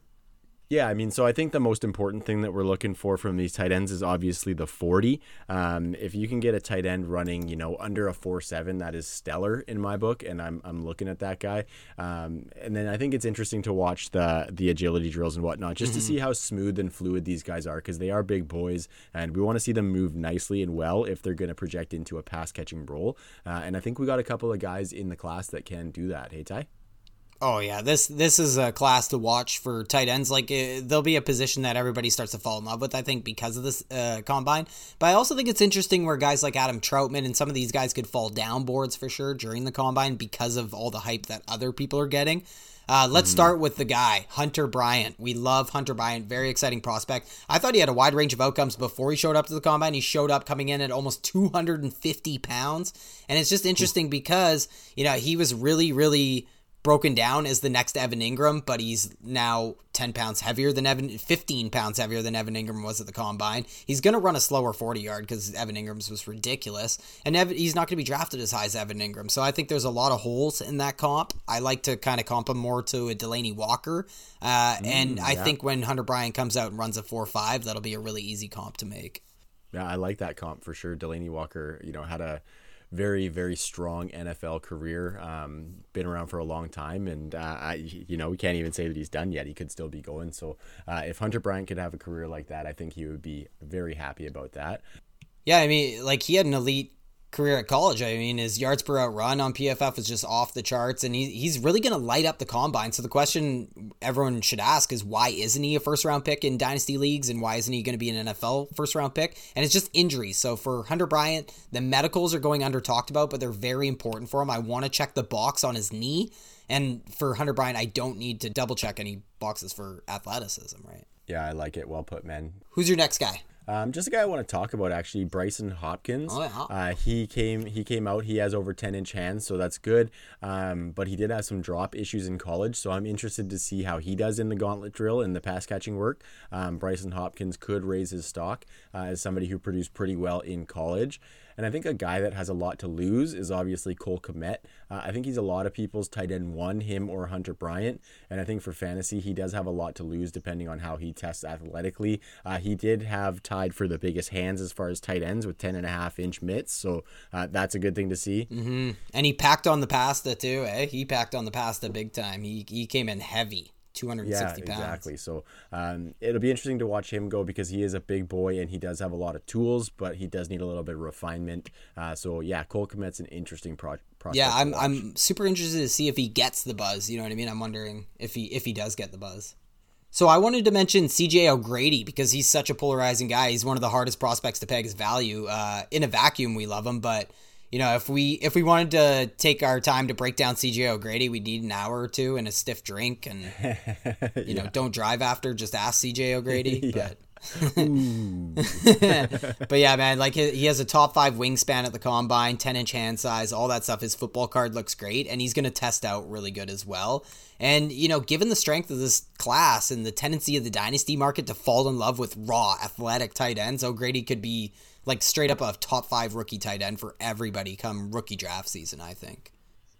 Yeah, I mean, so I think the most important thing that we're looking for from these tight ends is obviously the 40. Um, if you can get a tight end running, you know, under a 4 7, that is stellar in my book, and I'm, I'm looking at that guy. Um, and then I think it's interesting to watch the the agility drills and whatnot just mm-hmm. to see how smooth and fluid these guys are because they are big boys, and we want to see them move nicely and well if they're going to project into a pass catching role. Uh, and I think we got a couple of guys in the class that can do that. Hey, Ty? Oh yeah, this this is a class to watch for tight ends. Like it, uh, there'll be a position that everybody starts to fall in love with. I think because of this uh, combine, but I also think it's interesting where guys like Adam Trautman and some of these guys could fall down boards for sure during the combine because of all the hype that other people are getting. Uh, let's mm. start with the guy, Hunter Bryant. We love Hunter Bryant, very exciting prospect. I thought he had a wide range of outcomes before he showed up to the combine. He showed up coming in at almost 250 pounds. And it's just interesting because, you know, he was really, really broken down as the next Evan Engram, but he's now 10 pounds heavier than Evan, 15 pounds heavier than Evan Engram was at the combine. He's going to run a slower 40 yard because Evan Engram's was ridiculous. And Evan, he's not going to be drafted as high as Evan Engram. So I think there's a lot of holes in that comp. I like to kind of comp him more to a Delanie Walker. Uh, mm, and I yeah. think when Hunter Bryant comes out and runs a 4 5, that'll be a really easy comp to make. Yeah, I like that comp for sure. Delanie Walker, you know, had a very very strong NFL career. Um, been around for a long time, and uh, I, you know we can't even say that he's done yet. He could still be going. So uh, if Hunter Bryant could have a career like that, I think he would be very happy about that. Yeah, I mean, like he had an elite career at college. I mean, his yards per out run on PFF is just off the charts, and he, he's really going to light up the combine. So the question everyone should ask is why isn't he a first round pick in dynasty leagues, and why isn't he going to be an NFL first round pick? And it's just injuries. So for Hunter Bryant, the medicals are going under talked about, but they're very important for him. I want to check the box on his knee, and for Hunter Bryant, I don't need to double check any boxes for athleticism. Right? Yeah, I like it. Well put, man. Who's your next guy? Um, just a guy I want to talk about actually, Brycen Hopkins. Oh, yeah. uh, he came he came out. He has over ten inch hands, so that's good. Um, but he did have some drop issues in college, so I'm interested to see how he does in the gauntlet drill and the pass catching work. Um, Brycen Hopkins could raise his stock uh, as somebody who produced pretty well in college. And I think a guy that has a lot to lose is obviously Cole Kmet. Uh, I think he's a lot of people's tight end one, him or Hunter Bryant. And I think for fantasy, he does have a lot to lose depending on how he tests athletically. Uh, he did have tied for the biggest hands as far as tight ends with 10 and a half inch mitts. So uh, that's a good thing to see. Mm-hmm. And he packed on the pasta too, eh? He packed on the pasta big time. He, he came in heavy. 260 yeah, pounds. Exactly. So um, it'll be interesting to watch him go because he is a big boy and he does have a lot of tools, but he does need a little bit of refinement. Uh, so yeah, Cole Kmet's an interesting pro- prospect. Yeah, I'm I'm super interested to see if he gets the buzz. You know what I mean? I'm wondering if he if he does get the buzz. So I wanted to mention CJ O'Grady because he's such a polarizing guy. He's one of the hardest prospects to peg his value. Uh, in a vacuum, we love him, but you know, if we if we wanted to take our time to break down CJ O'Grady, we'd need an hour or two and a stiff drink, and [LAUGHS] you know, don't drive after. Just ask CJ O'Grady. [LAUGHS] But [LAUGHS] but yeah, man, like he has a top five wingspan at the combine, 10 inch hand size, all that stuff. His football card looks great, and he's going to test out really good as well. And, you know, given the strength of this class and the tendency of the dynasty market to fall in love with raw, athletic tight ends, O'Grady could be like straight up a top five rookie tight end for everybody come rookie draft season. I think.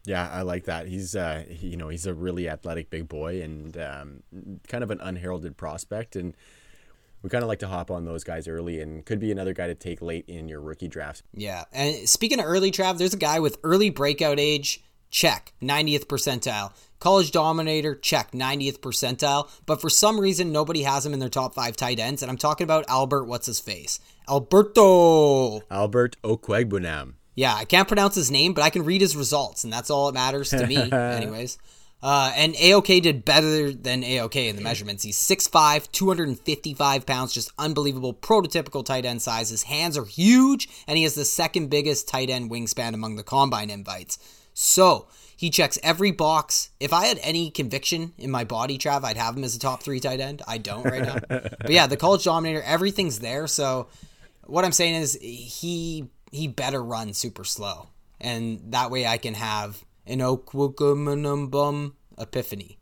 Yeah, I like that. He's uh, he, you know, he's a really athletic big boy and um, kind of an unheralded prospect, and we kind of like to hop on those guys early, and could be another guy to take late in your rookie drafts. Yeah, and speaking of early draft, there's a guy with early breakout age. Check, 90th percentile. College Dominator, check, 90th percentile. But for some reason, nobody has him in their top five tight ends. And I'm talking about Albert, what's his face? Alberto. Albert Okwuegbunam. Yeah, I can't pronounce his name, but I can read his results, and that's all that matters to me, [LAUGHS] anyways. Uh, and AOK did better than AOK in the measurements. He's 6'5, 255 pounds, just unbelievable, prototypical tight end size. His hands are huge, and he has the second biggest tight end wingspan among the combine invites. So he checks every box. If I had any conviction in my body, Trav, I'd have him as a top three tight end. I don't right now. [LAUGHS] but yeah, the college dominator, everything's there. So what I'm saying is he he better run super slow. And that way I can have an Okwuegbunam epiphany.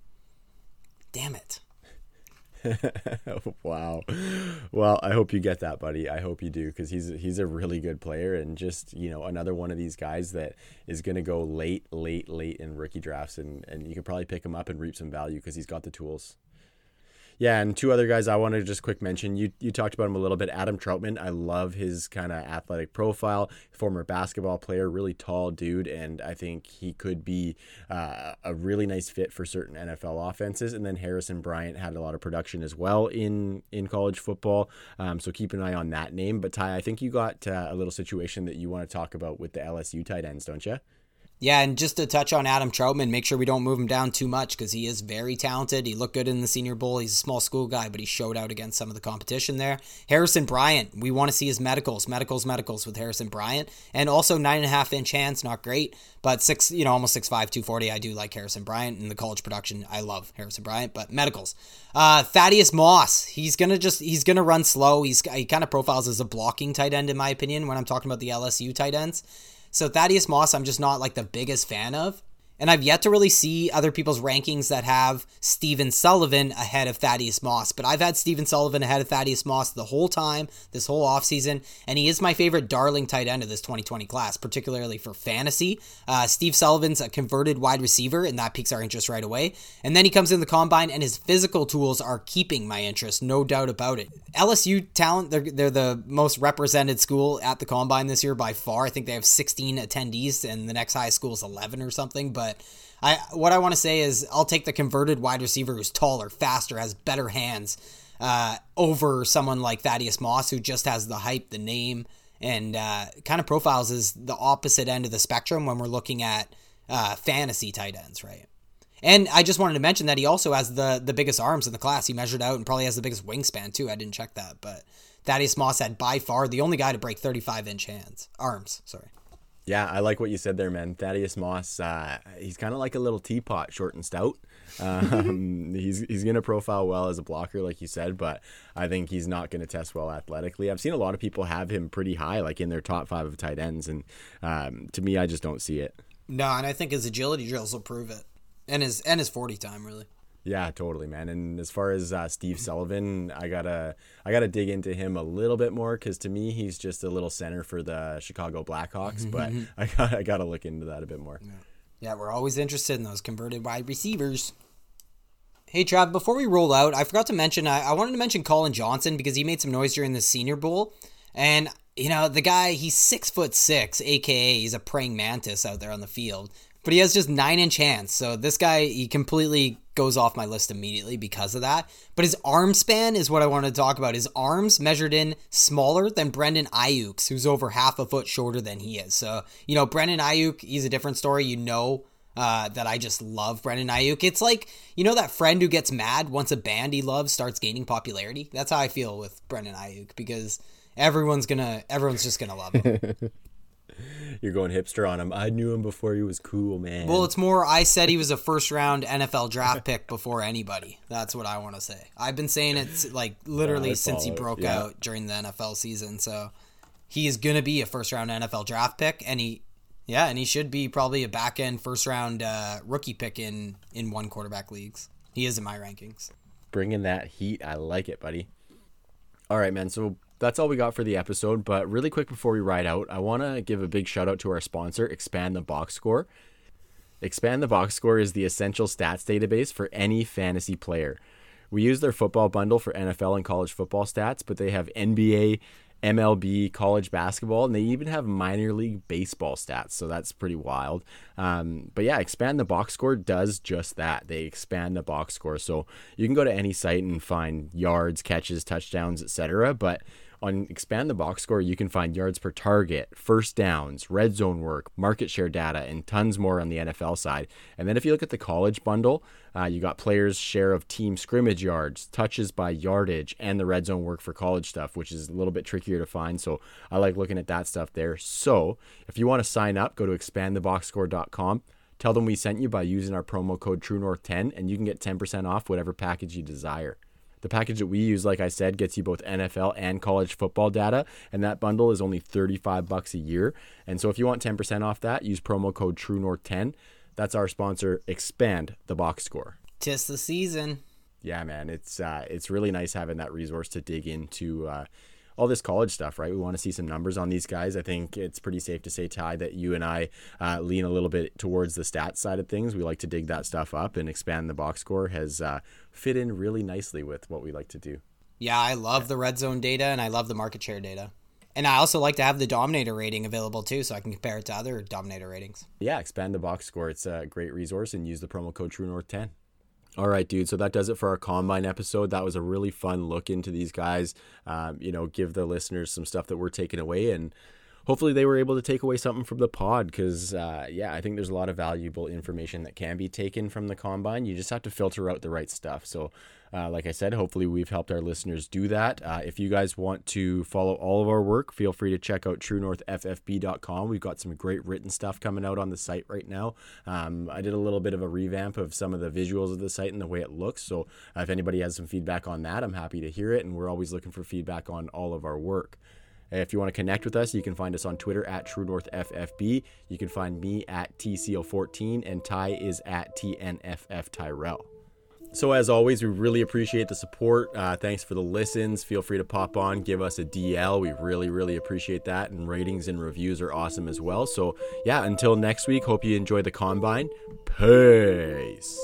Damn it. [LAUGHS] wow. Well, I hope you get that, buddy. I hope you do because he's he's a really good player and just you know another one of these guys that is going to go late, late, late in rookie drafts and and you could probably pick him up and reap some value because he's got the tools. Yeah, and two other guys I want to just quick mention. You you talked about him a little bit. Adam Trautman, I love his kind of athletic profile. Former basketball player, really tall dude, and I think he could be uh, a really nice fit for certain NFL offenses. And then Harrison Bryant had a lot of production as well in in college football. Um, so keep an eye on that name. But Ty, I think you got uh, a little situation that you want to talk about with the LSU tight ends, don't you? Yeah, and just to touch on Adam Trautman, make sure we don't move him down too much because he is very talented. He looked good in the Senior Bowl. He's a small school guy, but he showed out against some of the competition there. Harrison Bryant, we want to see his medicals, medicals, medicals with Harrison Bryant, and also nine and a half inch hands, not great, but six, you know, almost six five, two forty. I do like Harrison Bryant in the college production. I love Harrison Bryant, but medicals. Uh, Thaddeus Moss, he's gonna just he's gonna run slow. He's he kind of profiles as a blocking tight end in my opinion when I'm talking about the LSU tight ends. So Thaddeus Moss, I'm just not like the biggest fan of. And I've yet to really see other people's rankings that have Stephen Sullivan ahead of Thaddeus Moss. But I've had Stephen Sullivan ahead of Thaddeus Moss the whole time, this whole offseason. And he is my favorite darling tight end of this 2020 class, particularly for fantasy. Uh, Steve Sullivan's a converted wide receiver, and that piques our interest right away. And then he comes in the combine, and his physical tools are keeping my interest, no doubt about it. LSU talent, they're, they're the most represented school at the combine this year by far. I think they have 16 attendees, and the next highest school is 11 or something. But but I what I want to say is I'll take the converted wide receiver who's taller, faster, has better hands uh, over someone like Thaddeus Moss who just has the hype, the name, and uh, kind of profiles as the opposite end of the spectrum when we're looking at uh, fantasy tight ends, right? And I just wanted to mention that he also has the the biggest arms in the class. He measured out and probably has the biggest wingspan too. I didn't check that, but Thaddeus Moss had by far the only guy to break 35 inch hands arms. Sorry. Yeah, I like what you said there, man. Thaddeus Moss, uh, he's kind of like a little teapot, short and stout. [LAUGHS] Um, he's he's going to profile well as a blocker, like you said, but I think he's not going to test well athletically. I've seen a lot of people have him pretty high, like in their top five of tight ends, and um, to me, I just don't see it. No, and I think his agility drills will prove it, and his and his forty time really. Yeah, totally, man. And as far as uh, Steve Sullivan, I gotta I gotta dig into him a little bit more because to me he's just a little center for the Chicago Blackhawks. but [LAUGHS] I got I gotta look into that a bit more. Yeah. yeah, we're always interested in those converted wide receivers. Hey Trav, before we roll out, I forgot to mention I, I wanted to mention Collin Johnson because he made some noise during the Senior Bowl, and you know the guy he's six foot six, aka he's a praying mantis out there on the field but he has just nine inch hands. So this guy, he completely goes off my list immediately because of that. But his arm span is what I want to talk about. His arms measured in smaller than Brandon Aiyuk's, who's over half a foot shorter than he is. So, you know, Brandon Aiyuk, he's a different story. You know uh, that I just love Brandon Aiyuk. It's like, you know, that friend who gets mad once a band he loves starts gaining popularity? That's how I feel with Brandon Aiyuk because everyone's gonna, everyone's just gonna love him. [LAUGHS] You're going hipster on him. I knew him before he was cool, man. Well, it's more I said he was a first round NFL draft pick before anybody. That's what I want to say. I've been saying it like literally yeah, since he broke yeah. out during the NFL season. So he is going to be a first round NFL draft pick and he yeah, and he should be probably a back end first round uh, rookie pick in in one quarterback leagues. He is in my rankings. Bringing that heat. I like it, buddy. All right, man. So that's all we got for the episode. But really quick before we ride out, I want to give a big shout out to our sponsor, Expand the Box Score. Expand the Box Score is the essential stats database for any fantasy player. We use their football bundle for NFL and college football stats, but they have NBA, MLB, college basketball, and they even have minor league baseball stats. So that's pretty wild. Um, but yeah, expand the box score does just that. They expand the box score, so you can go to any site and find yards, catches, touchdowns, etc. But on Expand the Box Score, you can find yards per target, first downs, red zone work, market share data, and tons more on the NFL side. And then if you look at the college bundle, uh, you got players' share of team scrimmage yards, touches by yardage, and the red zone work for college stuff, which is a little bit trickier to find. So I like looking at that stuff there. So if you want to sign up, go to expandtheboxscore.com. Tell them we sent you by using our promo code TrueNorth10, and you can get 10% off whatever package you desire. The package that we use, like I said, gets you both NFL and college football data, and that bundle is only 35 bucks a year. And so if you want 10% off that, use promo code TrueNorth10. That's our sponsor, Expand the Box Score. Tis the season. yeah, man, it's uh, it's really nice having that resource to dig into uh, all this college stuff, right? We want to see some numbers on these guys. I think it's pretty safe to say, Ty, that you and I uh, lean a little bit towards the stats side of things. We like to dig that stuff up and expand the box score has uh, fit in really nicely with what we like to do. Yeah, I love the red zone data and I love the market share data. And I also like to have the Dominator rating available too, so I can compare it to other Dominator ratings. Yeah, expand the box score. It's a great resource and use the promo code TrueNorth10. All right, dude. So that does it for our combine episode. That was a really fun look into these guys. Um, you know, give the listeners some stuff that we're taking away, and hopefully they were able to take away something from the pod. Because uh, yeah, I think there's a lot of valuable information that can be taken from the combine. You just have to filter out the right stuff. So uh, like I said, hopefully we've helped our listeners do that. Uh, if you guys want to follow all of our work, feel free to check out truenorthffb.com. We've got some great written stuff coming out on the site right now. Um, I did a little bit of a revamp of some of the visuals of the site and the way it looks. So uh, if anybody has some feedback on that, I'm happy to hear it. And we're always looking for feedback on all of our work. If you want to connect with us, you can find us on Twitter at TrueNorthFFB. You can find me at TCO14, and Ty is at TNFF Tyrell. So, as always, we really appreciate the support. Uh, thanks for the listens. Feel free to pop on, give us a DL. We really, really appreciate that. And ratings and reviews are awesome as well. So, yeah, until next week, hope you enjoy the combine. Peace.